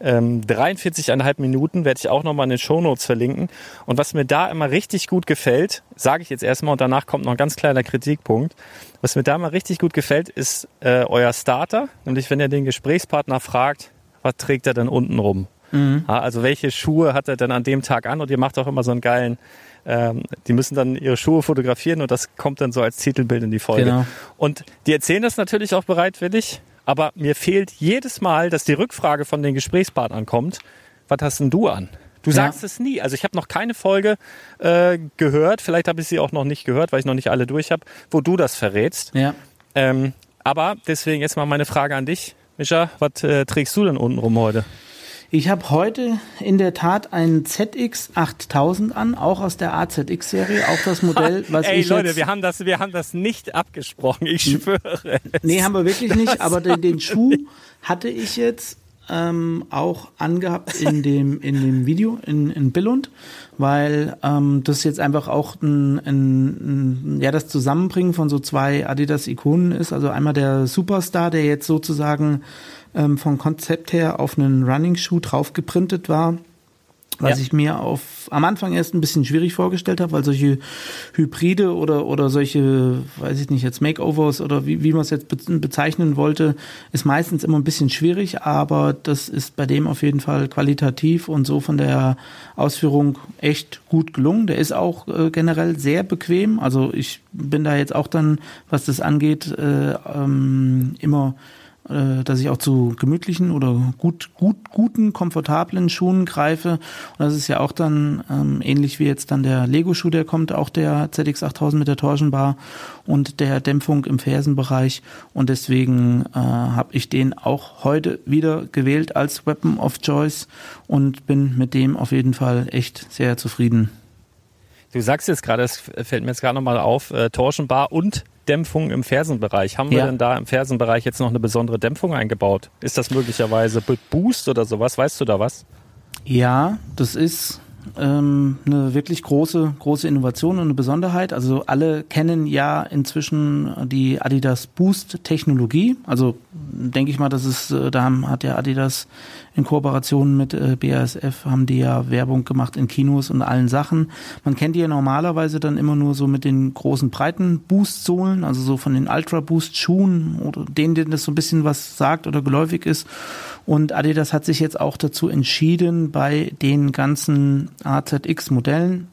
Ähm, 43,5 Minuten werde ich auch nochmal in den Shownotes verlinken. Und was mir da immer richtig gut gefällt, sage ich jetzt erstmal und danach kommt noch ein ganz kleiner Kritikpunkt. Was mir da immer richtig gut gefällt, ist äh, euer Starter. Nämlich wenn ihr den Gesprächspartner fragt, was trägt er denn unten rum? Mhm. Also welche Schuhe hat er denn an dem Tag an? Und ihr macht auch immer so einen geilen, ähm, die müssen dann ihre Schuhe fotografieren und das kommt dann so als Titelbild in die Folge. Genau. Und die erzählen das natürlich auch bereitwillig, aber mir fehlt jedes Mal, dass die Rückfrage von den Gesprächspartnern kommt, was hast denn du an? Du sagst ja. es nie. Also ich habe noch keine Folge äh, gehört, vielleicht habe ich sie auch noch nicht gehört, weil ich noch nicht alle durch habe, wo du das verrätst. Ja. Ähm, aber deswegen jetzt mal meine Frage an dich. Micha, was äh, trägst du denn unten rum heute? Ich habe heute in der Tat einen ZX 8000 an, auch aus der AZX-Serie, auch das Modell, was Ey, ich Leute, wir haben das, wir haben das nicht abgesprochen, ich schwöre. Nee, haben wir wirklich nicht, aber den, den Schuh hatte ich jetzt ähm, auch angehabt in dem, in dem Video in, in Billund, weil ähm, das jetzt einfach auch ein, ein, ein, ja, das Zusammenbringen von so zwei Adidas-Ikonen ist. Also einmal der Superstar, der jetzt sozusagen ähm, vom Konzept her auf einen Running-Schuh draufgeprintet war was ja. ich mir auf am Anfang erst ein bisschen schwierig vorgestellt habe, weil solche Hybride oder oder solche, weiß ich nicht, jetzt Makeovers oder wie, wie man es jetzt bezeichnen wollte, ist meistens immer ein bisschen schwierig, aber das ist bei dem auf jeden Fall qualitativ und so von der Ausführung echt gut gelungen. Der ist auch äh, generell sehr bequem, also ich bin da jetzt auch dann, was das angeht, äh, ähm, immer dass ich auch zu gemütlichen oder gut, gut, guten, komfortablen Schuhen greife. Und das ist ja auch dann ähm, ähnlich wie jetzt dann der Lego-Schuh, der kommt, auch der ZX8000 mit der Torsionbar und der Dämpfung im Fersenbereich. Und deswegen äh, habe ich den auch heute wieder gewählt als Weapon of Choice und bin mit dem auf jeden Fall echt sehr zufrieden. Du sagst jetzt gerade, es fällt mir jetzt gerade nochmal auf, äh, Torsionbar und Dämpfung im Fersenbereich. Haben ja. wir denn da im Fersenbereich jetzt noch eine besondere Dämpfung eingebaut? Ist das möglicherweise Boost oder sowas? Weißt du da was? Ja, das ist ähm, eine wirklich große, große Innovation und eine Besonderheit. Also alle kennen ja inzwischen die Adidas Boost Technologie. Also denke ich mal, das ist, äh, da hat ja Adidas in Kooperation mit äh, BASF haben die ja Werbung gemacht in Kinos und allen Sachen. Man kennt die ja normalerweise dann immer nur so mit den großen breiten Boost-Sohlen, also so von den Ultra Boost Schuhen oder denen, denen das so ein bisschen was sagt oder geläufig ist. Und Adidas hat sich jetzt auch dazu entschieden, bei den ganzen AZX-Modellen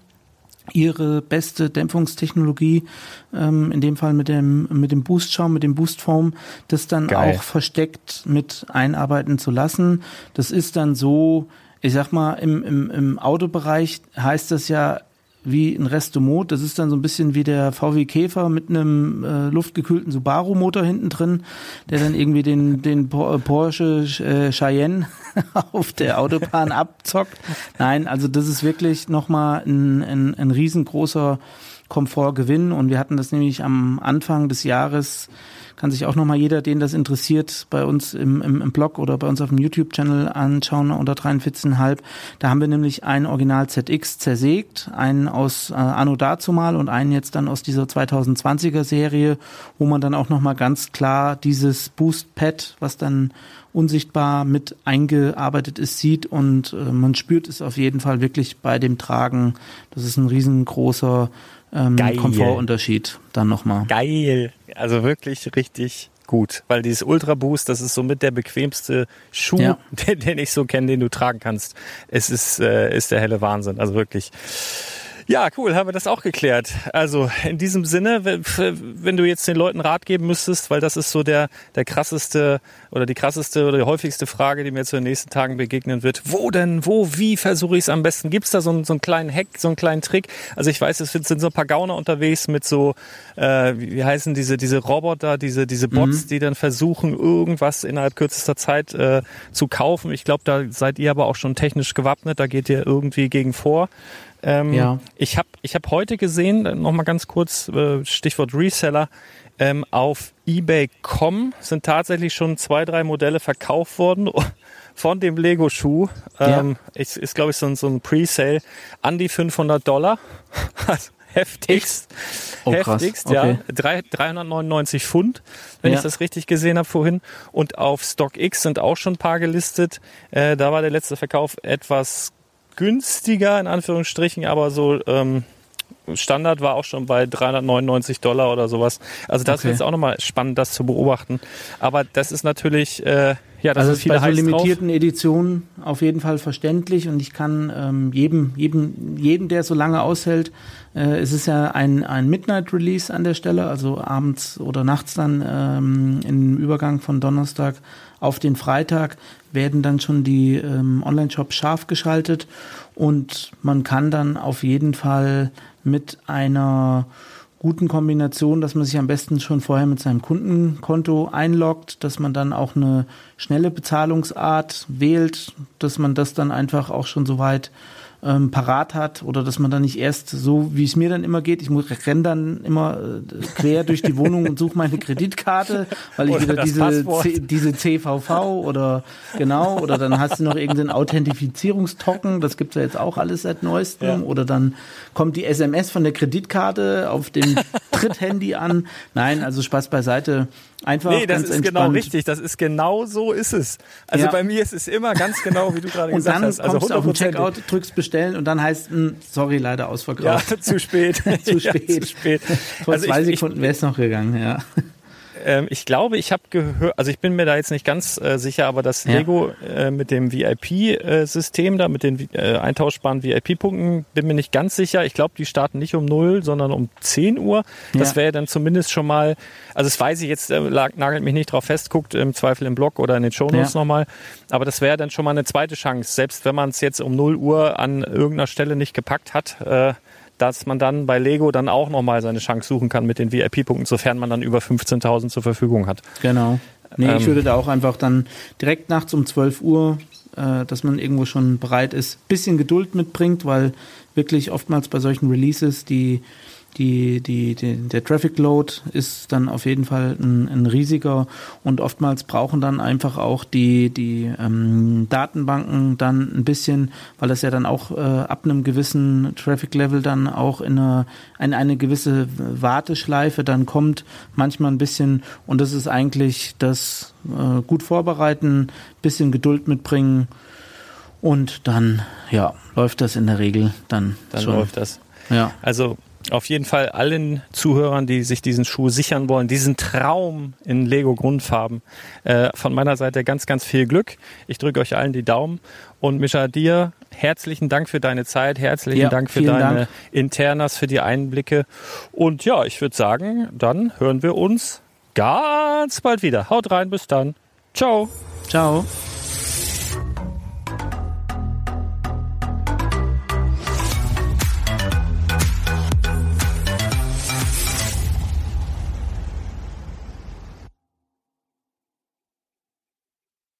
ihre beste Dämpfungstechnologie, ähm, in dem Fall mit dem, mit dem Boostschaum, mit dem Boostfoam, das dann Geil. auch versteckt mit einarbeiten zu lassen. Das ist dann so, ich sag mal, im, im, im Autobereich heißt das ja wie ein Restomod. Das ist dann so ein bisschen wie der VW Käfer mit einem äh, luftgekühlten Subaru-Motor hinten drin, der dann irgendwie den, den äh, Porsche äh, Cheyenne auf der Autobahn abzockt. Nein, also das ist wirklich nochmal ein, ein, ein riesengroßer Komfortgewinn. Und wir hatten das nämlich am Anfang des Jahres kann sich auch nochmal jeder, den das interessiert, bei uns im, im, im Blog oder bei uns auf dem YouTube-Channel anschauen unter 43,5. Da haben wir nämlich einen Original ZX zersägt, einen aus äh, Anno dazumal und einen jetzt dann aus dieser 2020er Serie, wo man dann auch nochmal ganz klar dieses Boost-Pad, was dann unsichtbar mit eingearbeitet ist, sieht und äh, man spürt es auf jeden Fall wirklich bei dem Tragen. Das ist ein riesengroßer ähm, Komfortunterschied dann nochmal. Geil. Also wirklich richtig gut, weil dieses Ultra Boost, das ist somit der bequemste Schuh, ja. den, den, ich so kenne, den du tragen kannst. Es ist, äh, ist der helle Wahnsinn. Also wirklich ja, cool, haben wir das auch geklärt. Also in diesem Sinne, wenn du jetzt den Leuten Rat geben müsstest, weil das ist so der, der krasseste oder die krasseste oder die häufigste Frage, die mir zu den nächsten Tagen begegnen wird. Wo denn, wo, wie versuche ich es am besten? Gibt es da so, einen, so einen kleinen Hack, so einen kleinen Trick? Also ich weiß, es sind so ein paar Gauner unterwegs mit so, äh, wie heißen diese, diese Roboter, diese, diese Bots, mhm. die dann versuchen, irgendwas innerhalb kürzester Zeit äh, zu kaufen. Ich glaube, da seid ihr aber auch schon technisch gewappnet, da geht ihr irgendwie gegen vor. Ähm, ja. Ich habe ich hab heute gesehen, nochmal ganz kurz, äh, Stichwort Reseller, ähm, auf eBay.com sind tatsächlich schon zwei, drei Modelle verkauft worden von dem Lego-Schuh. Ähm, ja. ist, ist glaube ich, so ein, so ein Pre-Sale an die 500 Dollar. heftigst. Oh, heftigst, okay. ja. 399 Pfund, wenn ja. ich das richtig gesehen habe vorhin. Und auf StockX sind auch schon ein paar gelistet. Äh, da war der letzte Verkauf etwas günstiger, in Anführungsstrichen, aber so ähm, Standard war auch schon bei 399 Dollar oder sowas. Also das okay. ist jetzt auch nochmal spannend, das zu beobachten. Aber das ist natürlich, äh, ja, das also ist bei so limitierten drauf. Editionen auf jeden Fall verständlich und ich kann ähm, jedem, jedem, jedem, der so lange aushält, äh, es ist ja ein, ein Midnight Release an der Stelle, also abends oder nachts dann ähm, im Übergang von Donnerstag auf den Freitag werden dann schon die ähm, Online-Shops scharf geschaltet und man kann dann auf jeden Fall mit einer guten Kombination, dass man sich am besten schon vorher mit seinem Kundenkonto einloggt, dass man dann auch eine schnelle Bezahlungsart wählt, dass man das dann einfach auch schon soweit ähm, parat hat oder dass man dann nicht erst so, wie es mir dann immer geht, ich muss renne dann immer äh, quer durch die Wohnung und suche meine Kreditkarte, weil ich oder wieder diese, C, diese CVV oder genau, oder dann hast du noch irgendeinen Authentifizierungstocken, das gibt's ja jetzt auch alles seit neuestem, ja. oder dann kommt die SMS von der Kreditkarte auf dem Tritthandy an. Nein, also Spaß beiseite. Einfach nee, das ist genau entspannt. genau richtig. Das ist genau so ist es. Also ja. bei mir ist es immer ganz genau, wie du gerade gesagt hast. Und dann kommst du auf den Checkout, drückst bestellen und dann heißt, mh, sorry, leider ausverkauft. Ja, zu spät. zu spät. Ja, zu spät. Vor also zwei ich, Sekunden wäre es noch gegangen, ja. Ähm, ich glaube, ich habe gehört, also ich bin mir da jetzt nicht ganz äh, sicher, aber das ja. Lego äh, mit dem VIP-System äh, da, mit den äh, eintauschbaren VIP-Punkten, bin mir nicht ganz sicher. Ich glaube, die starten nicht um 0, sondern um 10 Uhr. Das ja. wäre dann zumindest schon mal, also das weiß ich jetzt, äh, nagelt mich nicht drauf fest, guckt im Zweifel im Blog oder in den Shownotes ja. nochmal. Aber das wäre dann schon mal eine zweite Chance. Selbst wenn man es jetzt um 0 Uhr an irgendeiner Stelle nicht gepackt hat, äh, dass man dann bei Lego dann auch nochmal seine Chance suchen kann mit den VIP-Punkten, sofern man dann über 15.000 zur Verfügung hat. Genau. Nee, ähm, ich würde da auch einfach dann direkt nachts um 12 Uhr, äh, dass man irgendwo schon bereit ist, bisschen Geduld mitbringt, weil wirklich oftmals bei solchen Releases die die, die, die, der Traffic Load ist dann auf jeden Fall ein, ein riesiger und oftmals brauchen dann einfach auch die, die ähm, Datenbanken dann ein bisschen, weil das ja dann auch äh, ab einem gewissen Traffic Level dann auch in eine, in eine gewisse Warteschleife dann kommt, manchmal ein bisschen und das ist eigentlich das äh, gut vorbereiten, bisschen Geduld mitbringen und dann ja läuft das in der Regel dann, dann schon. läuft das. Ja. Also auf jeden Fall allen Zuhörern, die sich diesen Schuh sichern wollen, diesen Traum in Lego Grundfarben. Äh, von meiner Seite ganz, ganz viel Glück. Ich drücke euch allen die Daumen. Und Mischa, dir herzlichen Dank für deine Zeit, herzlichen ja, Dank für deine Dank. Internas, für die Einblicke. Und ja, ich würde sagen, dann hören wir uns ganz bald wieder. Haut rein, bis dann. Ciao. Ciao.